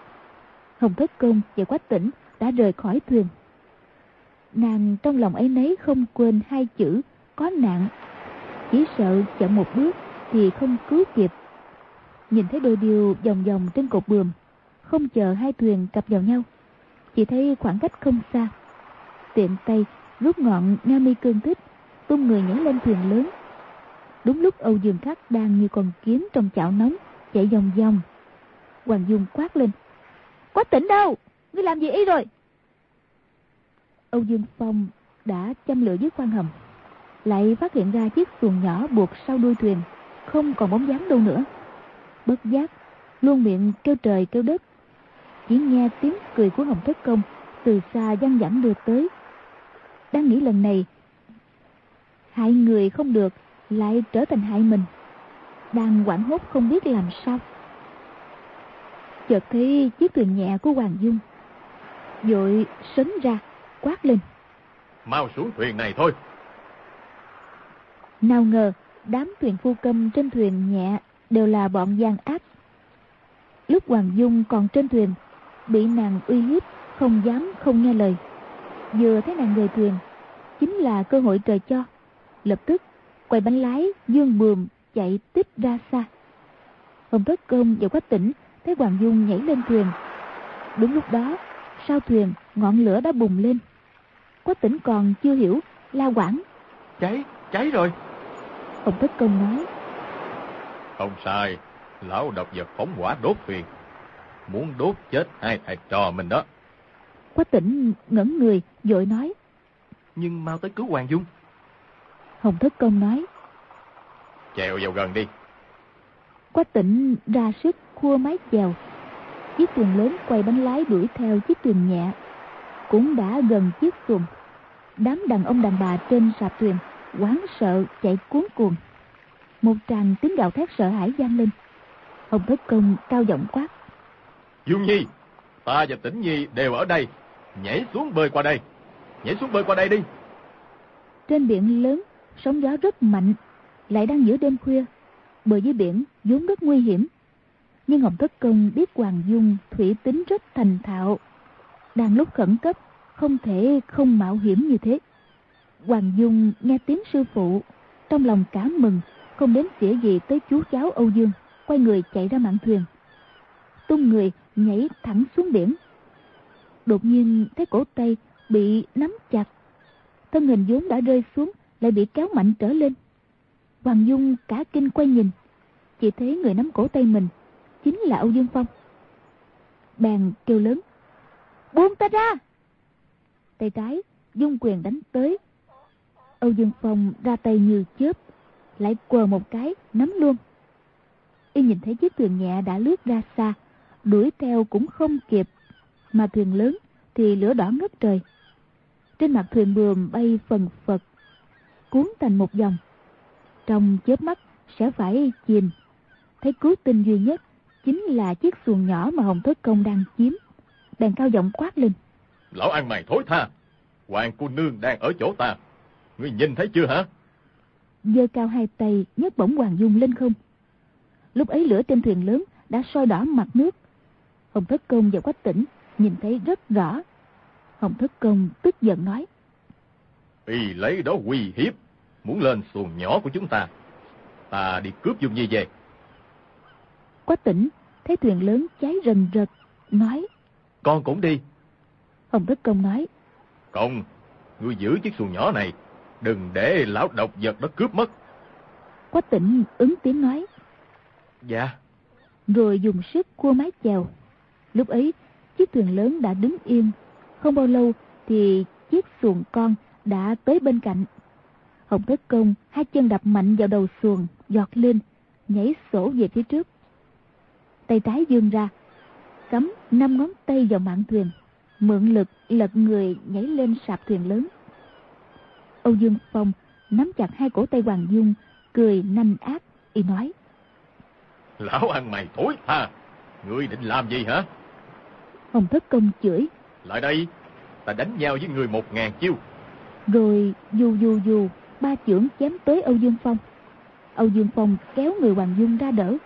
Hồng thất công và quách tỉnh đã rời khỏi thuyền nàng trong lòng ấy nấy không quên hai chữ, có nạn. Chỉ sợ chậm một bước thì không cứu kịp. Nhìn thấy đôi điều vòng vòng trên cột buồm, không chờ hai thuyền cặp vào nhau, chỉ thấy khoảng cách không xa. Tiện tay rút ngọn nga mi cương thích, tung người nhảy lên thuyền lớn. Đúng lúc âu dương khắc đang như con kiến trong chảo nóng, chạy vòng vòng. Hoàng dung quát lên, quá tỉnh đâu? Ngươi làm gì y rồi? Âu Dương Phong đã châm lửa dưới khoang hầm, lại phát hiện ra chiếc xuồng nhỏ buộc sau đuôi thuyền, không còn bóng dáng đâu nữa. Bất giác, luôn miệng kêu trời kêu đất, chỉ nghe tiếng cười của hồng thất công từ xa văng vẳng đưa tới. Đang nghĩ lần này hại người không được, lại trở thành hại mình, đang quảng hốt không biết làm sao. Chợt thấy chiếc thuyền nhẹ của hoàng dung, vội sấn ra quát lên.
Mau xuống thuyền này thôi.
Nào ngờ đám thuyền phu câm trên thuyền nhẹ đều là bọn gian ác. Lúc hoàng dung còn trên thuyền bị nàng uy hiếp không dám không nghe lời. Vừa thấy nàng rời thuyền chính là cơ hội trời cho. Lập tức quay bánh lái dương bườm chạy tiếp ra xa. Hồng thất công và quách tỉnh thấy hoàng dung nhảy lên thuyền. Đúng lúc đó sau thuyền ngọn lửa đã bùng lên quách tỉnh còn chưa hiểu la quảng.
Cháy cháy rồi.
Hồng thất công nói.
Không sai lão độc vật phóng hỏa đốt thuyền. Muốn đốt chết hai thầy trò mình đó.
Quách tỉnh ngẩn người vội nói.
Nhưng mau tới cứu hoàng dung.
Hồng thất công nói.
Chèo vào gần đi.
Quách tỉnh ra sức khua mái chèo. Chiếc thuyền lớn quay bánh lái đuổi theo chiếc thuyền nhẹ cũng đã gần chiếc xuồng. Đám đàn ông đàn bà trên sạp thuyền quán sợ chạy cuốn cuồng. Một tràng tiếng gào thét sợ hãi vang lên. Hồng thất công cao giọng quát.
Dung nhi ta và tĩnh nhi đều ở đây. Nhảy xuống bơi qua đây. Nhảy xuống bơi qua đây đi.
Trên biển lớn sóng gió rất mạnh lại đang giữa đêm khuya. Bờ dưới biển vốn rất nguy hiểm. Nhưng hồng thất công biết hoàng dung thủy tính rất thành thạo đang lúc khẩn cấp, không thể không mạo hiểm như thế. Hoàng dung nghe tiếng sư phụ, trong lòng cảm mừng, không đến xỉa gì tới chú cháu âu dương, quay người chạy ra mạn thuyền. Tung người nhảy thẳng xuống biển. Đột nhiên, thấy cổ tay bị nắm chặt, thân hình vốn đã rơi xuống, lại bị kéo mạnh trở lên. Hoàng dung cả kinh quay nhìn, chỉ thấy người nắm cổ tay mình chính là âu dương phong. Bèn kêu lớn buông ta ra. Tay trái, dung quyền đánh tới. Âu dương phong ra tay như chớp, lại quờ một cái, nắm luôn. Y nhìn thấy chiếc thuyền nhẹ đã lướt ra xa, đuổi theo cũng không kịp, mà thuyền lớn thì lửa đỏ ngất trời. Trên mặt thuyền buồm bay phần phật, cuốn thành một dòng. Trong chớp mắt, sẽ phải chìm. Thấy cứu tinh duy nhất chính là chiếc xuồng nhỏ mà hồng thất công đang chiếm bèn cao giọng quát lên.
Lão ăn mày thối tha. Hoàng cô nương đang ở chỗ ta. Ngươi nhìn thấy chưa hả?
Giơ cao hai tay nhấc bổng hoàng dung lên không. Lúc ấy lửa trên thuyền lớn đã soi đỏ mặt nước. Hồng thất công và quách tỉnh nhìn thấy rất rõ. Hồng thất công tức giận nói.
Y lấy đó uy hiếp muốn lên xuồng nhỏ của chúng ta. Ta đi cướp dung nhi về.
Quách tỉnh thấy thuyền lớn cháy rần rật nói
con cũng đi.
Hồng thất công nói.
Không ngươi giữ chiếc xuồng nhỏ này đừng để lão độc vật đó cướp mất.
Quách tỉnh ứng tiếng nói.
Dạ.
Rồi dùng sức cua mái chèo. Lúc ấy chiếc thuyền lớn đã đứng yên không bao lâu thì chiếc xuồng con đã tới bên cạnh. Hồng thất công hai chân đập mạnh vào đầu xuồng giọt lên nhảy sổ về phía trước. Tay trái dương ra cắm năm ngón tay vào mạn thuyền mượn lực lật người nhảy lên sạp thuyền lớn. Âu dương phong nắm chặt hai cổ tay hoàng dung cười nanh ác y nói.
Lão ăn mày thối tha ngươi định làm gì hả?
Hồng thất công chửi.
Lại đây ta đánh nhau với người một ngàn chiêu.
Rồi dù dù dù ba chưởng chém tới âu dương phong. Âu dương phong kéo người hoàng dung ra đỡ.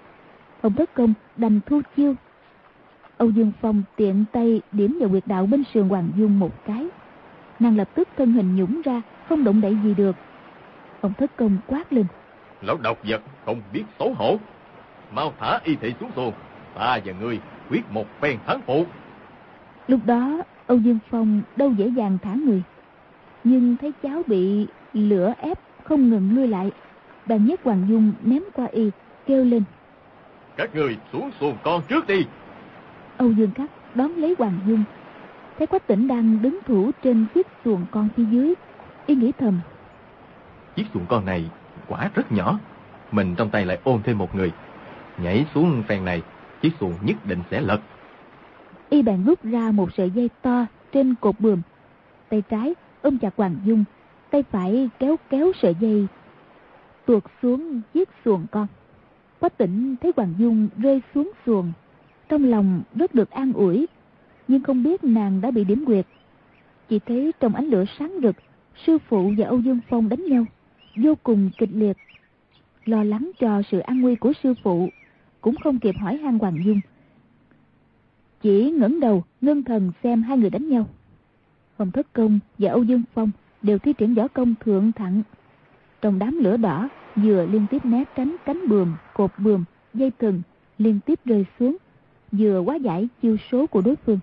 Hồng thất công đành thu chiêu âu dương phong tiện tay điểm vào quyệt đạo bên sườn hoàng dung một cái. Nàng lập tức thân hình nhũng ra không động đậy gì được. Hồng thất công quát lên.
Lão độc vật không biết xấu hổ. Mau thả y thị xuống xuồng. Ta và ngươi quyết một phen thắng phụ.
Lúc đó âu dương phong đâu dễ dàng thả người. Nhưng thấy cháu bị lửa ép không ngừng lui lại. Bèn nhấc hoàng dung ném qua y kêu lên.
Các người xuống xuồng con trước đi
âu dương khắc đón lấy hoàng dung. Thấy quách tỉnh đang đứng thủ trên chiếc xuồng con phía dưới y nghĩ thầm.
Chiếc xuồng con này quả rất nhỏ mình trong tay lại ôm thêm một người. Nhảy xuống phen này chiếc xuồng nhất định sẽ lật.
Y bèn rút ra một sợi dây to trên cột buồm tay trái ôm chặt hoàng dung tay phải kéo kéo sợi dây tuột xuống chiếc xuồng con. Quách tỉnh thấy hoàng dung rơi xuống xuồng trong lòng rất được an ủi, nhưng không biết nàng đã bị điểm quyệt. Chỉ thấy trong ánh lửa sáng rực, sư phụ và âu dương phong đánh nhau, vô cùng kịch liệt. Lo lắng cho sự an nguy của sư phụ, cũng không kịp hỏi han hoàng dung. Chỉ ngẩng đầu, ngưng thần xem hai người đánh nhau. Hồng thất công và âu dương phong đều thi triển võ công thượng thặng trong đám lửa đỏ, vừa liên tiếp né tránh cánh buồm, cột buồm, dây thừng, liên tiếp rơi xuống vừa quá giải chiêu số của đối phương.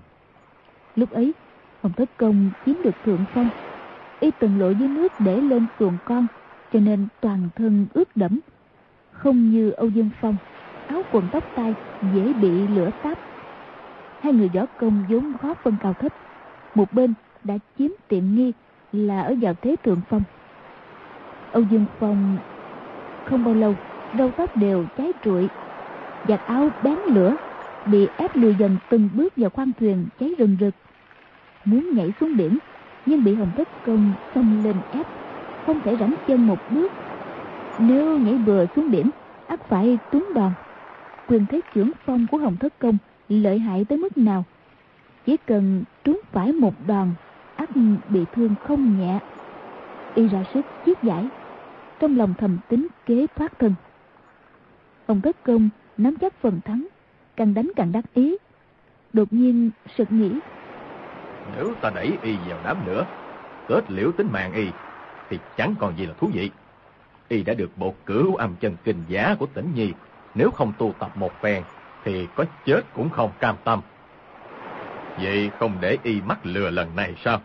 Lúc ấy, hồng thất công chiếm được thượng phong. Y từng lội dưới nước để lên xuồng con, cho nên toàn thân ướt đẫm. Không như âu dương phong, áo quần tóc tai dễ bị lửa táp. Hai người võ công vốn khó phân cao thấp. Một bên đã chiếm tiện nghi là ở vào thế thượng phong. Âu dương phong không bao lâu đầu tóc đều cháy trụi, giặt áo bén lửa bị ép lùi dần từng bước vào khoang thuyền cháy rừng rực. Muốn nhảy xuống biển, nhưng bị hồng thất công xông lên ép, không thể rảnh chân một bước. Nếu nhảy bừa xuống biển, ắt phải trúng đòn. Quyền thế trưởng phong của hồng thất công lợi hại tới mức nào? Chỉ cần trúng phải một đòn, ắt bị thương không nhẹ. Y ra sức chiết giải, trong lòng thầm tính kế thoát thân. Hồng thất công nắm chắc phần thắng càng đánh càng đắc ý. Đột nhiên sực nghĩ.
Nếu ta đẩy y vào đám nữa kết liễu tính mạng y thì chẳng còn gì là thú vị. Y đã được bộ cửu âm chân kinh giá của tỉnh nhi. Nếu không tu tập một phen thì có chết cũng không cam tâm. Vậy không để y mắc lừa lần này sao?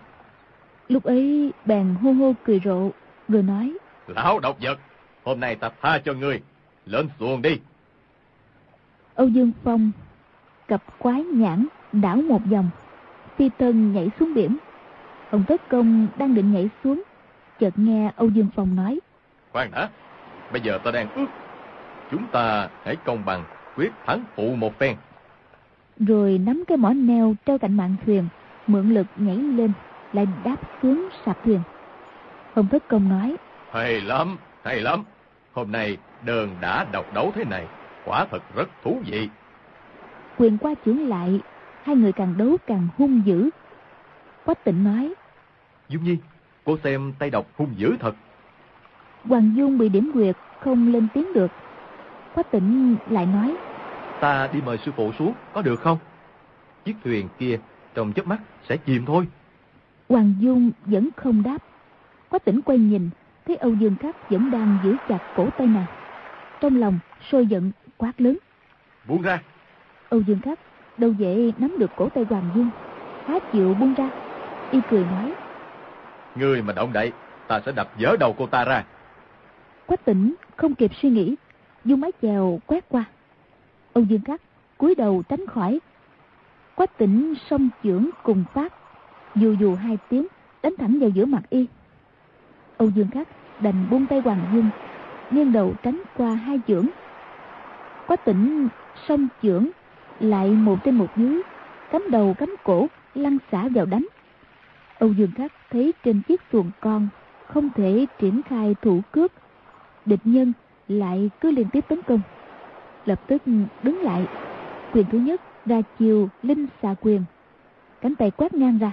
Lúc ấy bèn hô hô cười rộ rồi nói.
Lão độc vật hôm nay ta tha cho ngươi. Lên xuồng đi
âu dương phong cặp quái nhãn đảo một vòng. Phi tân nhảy xuống biển. Ông tất công đang định nhảy xuống chợt nghe âu dương phong nói.
Khoan đã bây giờ ta đang ước chúng ta hãy công bằng quyết thắng phụ một phen.
Rồi nắm cái mỏ neo treo cạnh mạn thuyền mượn lực nhảy lên lại đáp xuống sạp thuyền. Ông thất công nói
hay lắm hay lắm. Hôm nay đơn đã độc đấu thế này quả thật rất thú vị.
Quyền qua chưởng lại hai người càng đấu càng hung dữ. Quách tịnh nói
dung nhi cô xem tay độc hung dữ thật.
Hoàng dung bị điểm quyệt không lên tiếng được. Quách tịnh lại nói
ta đi mời sư phụ xuống có được không? Chiếc thuyền kia trong chớp mắt sẽ chìm thôi.
Hoàng dung vẫn không đáp. Quách tĩnh quay nhìn thấy âu dương khắc vẫn đang giữ chặt cổ tay nàng. Trong lòng sôi giận quát lớn.
Buông ra.
Âu dương khắc đâu dễ nắm được cổ tay hoàng dung há chịu buông ra. Y cười nói
người mà động đậy ta sẽ đập vỡ đầu cô ta ra.
Quách tỉnh không kịp suy nghĩ dung mái chèo quét qua. Âu dương khắc cúi đầu tránh khỏi. Quách tỉnh song chưởng cùng phát dù dù hai tiếng đánh thẳng vào giữa mặt y. Âu dương khắc đành buông tay hoàng dung nghiêng đầu tránh qua hai chưởng có tỉnh sông chưởng, lại một trên một dưới, cắm đầu cắm cổ, lăn xả vào đánh âu dương khắc thấy trên chiếc xuồng con không thể triển khai thủ cướp địch nhân lại cứ liên tiếp tấn công. Lập tức đứng lại, quyền thứ nhất ra chiều linh xà quyền, cánh tay quét ngang ra.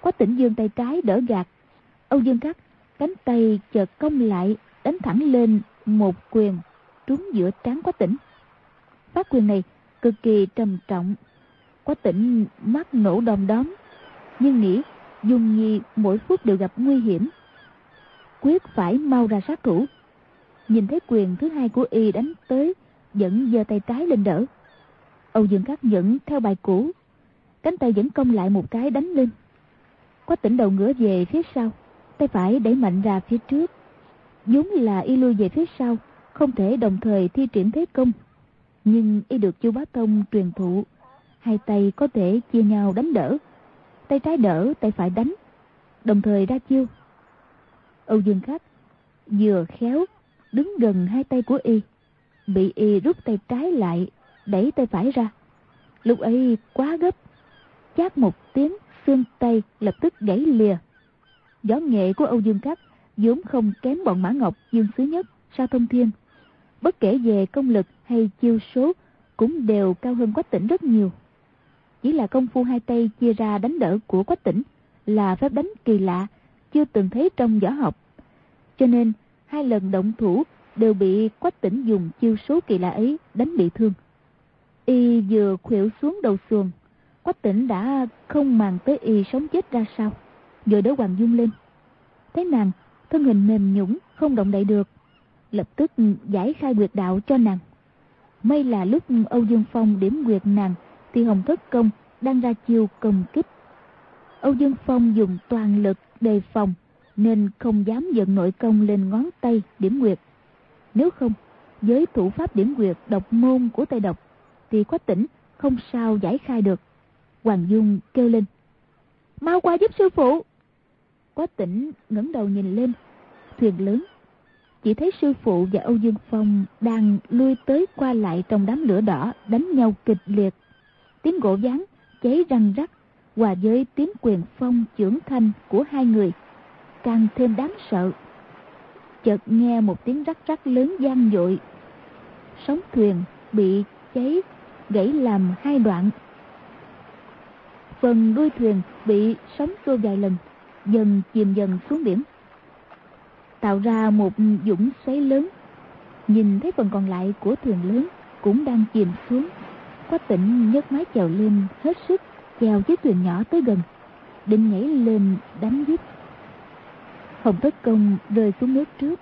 Quá tỉnh dương tay trái đỡ gạt, âu dương khắc cánh tay chợt cong lại, đánh thẳng lên một quyền trúng giữa trán quá tỉnh phát quyền này cực kỳ trầm trọng. Quá tỉnh mắt nổ đom đóm, nhưng nghĩ dung nhi mỗi phút đều gặp nguy hiểm. Quyết phải mau ra sát thủ. Nhìn thấy quyền thứ hai của y đánh tới, vẫn giơ tay trái lên đỡ. Âu dương khắc vẫn theo bài cũ, cánh tay vẫn cong lại một cái đánh lên. Quá tỉnh đầu ngửa về phía sau, tay phải đẩy mạnh ra phía trước. Vốn là y lui về phía sau không thể đồng thời thi triển thế công nhưng y được chu bá tông truyền thụ hai tay có thể chia nhau đánh đỡ tay trái đỡ, tay phải đánh, đồng thời ra chiêu. Âu Dương Khắc vừa khéo đứng gần hai tay của y, bị y rút tay trái lại, đẩy tay phải ra. Lúc ấy quá gấp, chát một tiếng xương tay lập tức gãy lìa. Gió nghệ của Âu Dương Khắc vốn không kém bọn Mã Ngọc Dương Sứ Nhất, Sa Thông Thiên. Bất kể về công lực hay chiêu số cũng đều cao hơn Quách Tỉnh rất nhiều. Chỉ là công phu hai tay chia ra đánh đỡ của Quách Tỉnh là phép đánh kỳ lạ, chưa từng thấy trong võ học. Cho nên, hai lần động thủ đều bị Quách Tỉnh dùng chiêu số kỳ lạ ấy đánh bị thương. Y vừa khuỵu xuống đầu xuồng, Quách Tỉnh đã không màng tới y sống chết ra sao, rồi đỡ Hoàng Dung lên. Thấy nàng, thân hình mềm nhũng, không động đậy được, lập tức giải khai quyệt đạo cho nàng. May là lúc Âu Dương Phong điểm quyệt nàng thì Hồng Thất Công đang ra chiêu công kích. Âu Dương Phong dùng toàn lực đề phòng nên không dám dựng nội công lên ngón tay điểm quyệt. Nếu không, với thủ pháp điểm quyệt độc môn của tay độc thì quách tỉnh không sao giải khai được. Hoàng Dung kêu lên. Mau qua giúp sư phụ. Quách tỉnh ngẩng đầu nhìn lên. Thuyền lớn chỉ thấy sư phụ và Âu Dương Phong đang lui tới qua lại trong đám lửa đỏ đánh nhau kịch liệt. Tiếng gỗ ván cháy răng rắc hòa với tiếng quyền phong trưởng thanh của hai người càng thêm đáng sợ. Chợt nghe một tiếng rắc rắc lớn gian dội. Sóng thuyền bị cháy gãy làm hai đoạn. Phần đuôi thuyền bị sóng xô vài lần, dần chìm dần xuống biển tạo ra một dũng xoáy lớn. Nhìn thấy phần còn lại của thuyền lớn cũng đang chìm xuống. Quách tỉnh nhấc mái chèo lên hết sức, chèo chiếc thuyền nhỏ tới gần, định nhảy lên đánh giúp. Hồng Thất Công rơi xuống nước trước.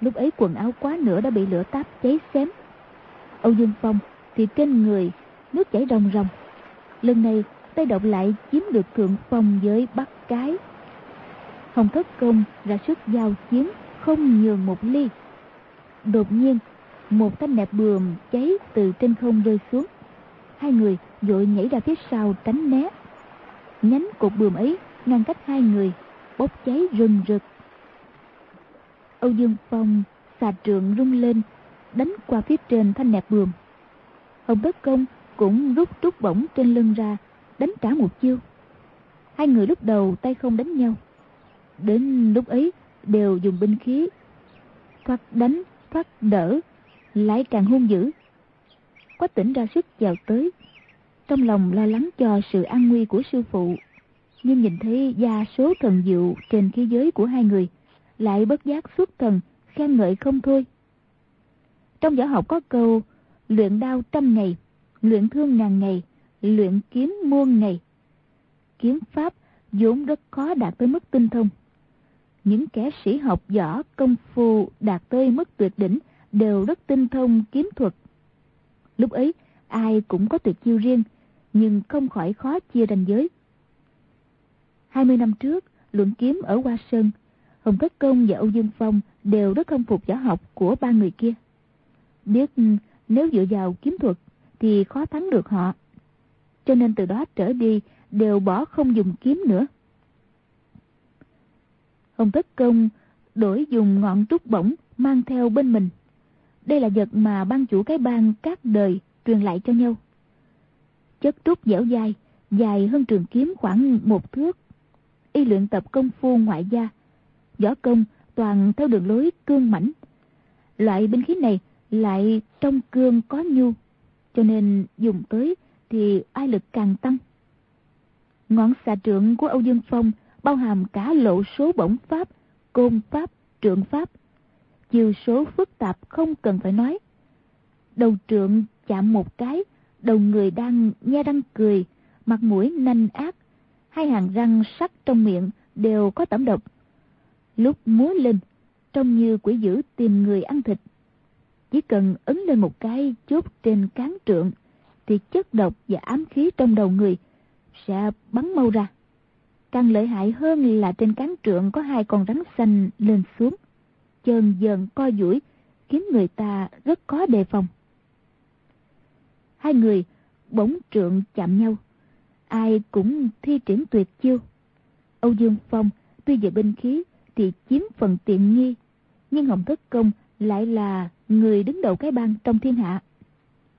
Lúc ấy quần áo quá nửa đã bị lửa táp cháy xém. Âu Dương Phong thì trên người nước chảy ròng ròng. Lần này tay động lại chiếm được thượng phong với bắt cái không Thất Công ra sức giao chiến, không nhường một ly. Đột nhiên, một thanh nẹp bườm cháy từ trên không rơi xuống. Hai người vội nhảy ra phía sau tránh né. Nhánh cột bườm ấy ngăn cách hai người, bốc cháy rừng rực. Âu Dương Phong xà trượng rung lên, đánh qua phía trên thanh nẹp bườm. Hồng Thất Công cũng rút trúc bổng trên lưng ra, đánh trả một chiêu. Hai người lúc đầu tay không đánh nhau, Đến lúc ấy đều dùng binh khí. Thoát đánh, thoát đỡ Lại càng hung dữ. Quách tỉnh ra sức chào tới Trong lòng lo lắng cho sự an nguy của sư phụ. Nhưng nhìn thấy gia số thần diệu Trên thế giới của hai người Lại bất giác xuất thần Khen ngợi không thôi. Trong võ học có câu Luyện đao trăm ngày Luyện thương ngàn ngày Luyện kiếm muôn ngày. Kiếm pháp vốn rất khó đạt tới mức tinh thông những kẻ sĩ học võ công phu đạt tới mức tuyệt đỉnh đều rất tinh thông kiếm thuật. Lúc ấy, ai cũng có tuyệt chiêu riêng, nhưng không khỏi khó chia ranh giới. 20 năm trước, luận kiếm ở Hoa Sơn, Hồng Thất Công và Âu Dương Phong đều rất không phục võ học của ba người kia. Biết nếu dựa vào kiếm thuật thì khó thắng được họ. Cho nên từ đó trở đi đều bỏ không dùng kiếm nữa. Ông Tất Công đổi dùng ngọn trúc bổng mang theo bên mình. Đây là vật mà ban chủ cái bang các đời truyền lại cho nhau. Chất trúc dẻo dai, dài hơn trường kiếm khoảng một thước. Y luyện tập công phu ngoại gia, võ công toàn theo đường lối cương mảnh. Loại binh khí này lại trong cương có nhu, cho nên dùng tới thì ai lực càng tăng. Ngọn xà trượng của Âu Dương Phong bao hàm cả lộ số bổng pháp, côn pháp, trượng pháp. Chiều số phức tạp không cần phải nói. Đầu trượng chạm một cái, đầu người đang nhe răng cười, mặt mũi nanh ác, hai hàng răng sắc trong miệng đều có tẩm độc. Lúc múa lên, trông như quỷ dữ tìm người ăn thịt. Chỉ cần ấn lên một cái chốt trên cán trượng, thì chất độc và ám khí trong đầu người sẽ bắn mau ra. Càng lợi hại hơn là trên cán trượng có hai con rắn xanh lên xuống. Chơn dần co duỗi khiến người ta rất có đề phòng. Hai người bỗng trượng chạm nhau. ai cũng thi triển tuyệt chiêu. Âu Dương Phong tuy về binh khí thì chiếm phần tiện nghi, nhưng Hồng Thất Công lại là người đứng đầu cái bang trong thiên hạ.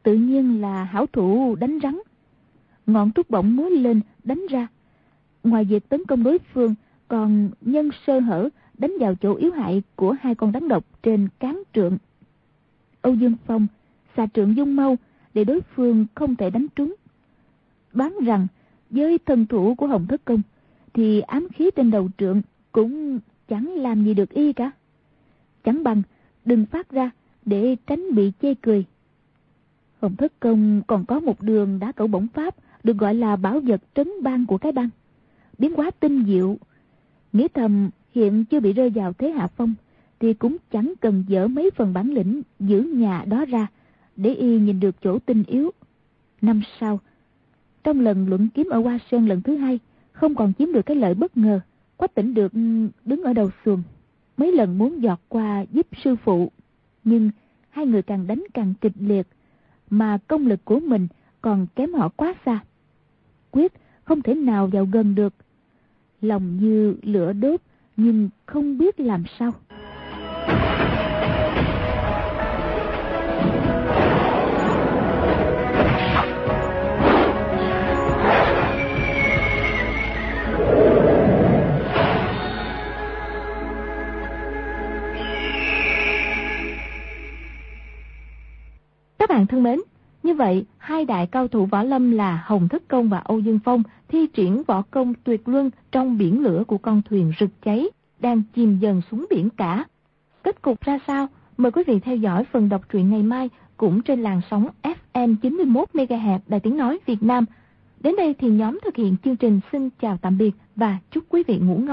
Tự nhiên là hảo thủ đánh rắn. Ngọn trúc bổng múa lên đánh ra. Ngoài việc tấn công đối phương, còn nhân sơ hở đánh vào chỗ yếu hại của hai con rắn độc trên cán trượng. Âu Dương Phong xà trượng dung mau để đối phương không thể đánh trúng. Đoán rằng với thân thủ của Hồng Thất Công thì ám khí trên đầu trượng cũng chẳng làm gì được y cả. Chẳng bằng đừng phát ra để tránh bị chê cười. Hồng Thất Công còn có một đường đá cẩu bổng pháp được gọi là bảo vật trấn bang của cái bang. Biến quá tinh diệu. nghĩ thầm hiện chưa bị rơi vào thế hạ phong thì cũng chẳng cần dỡ mấy phần bản lĩnh giữ nhà đó ra để y nhìn được chỗ tinh yếu. Năm sau, trong lần luận kiếm ở Hoa Sơn lần thứ hai, không còn chiếm được cái lợi bất ngờ. Quách tỉnh được ừ, đứng ở đầu xuồng. Mấy lần muốn giọt qua giúp sư phụ. Nhưng hai người càng đánh càng kịch liệt. Mà công lực của mình còn kém họ quá xa. Quyết không thể nào vào gần được. Lòng như lửa đốt nhưng không biết làm sao.
Các bạn thân mến, như vậy hai đại cao thủ võ lâm là Hồng Thất Công và Âu Dương Phong thi triển võ công tuyệt luân trong biển lửa của con thuyền rực cháy, đang chìm dần xuống biển cả. Kết cục ra sao? Mời quý vị theo dõi phần đọc truyện ngày mai cũng trên làn sóng FM 91 MHz Đài Tiếng Nói Việt Nam. Đến đây thì nhóm thực hiện chương trình xin chào tạm biệt và chúc quý vị ngủ ngon.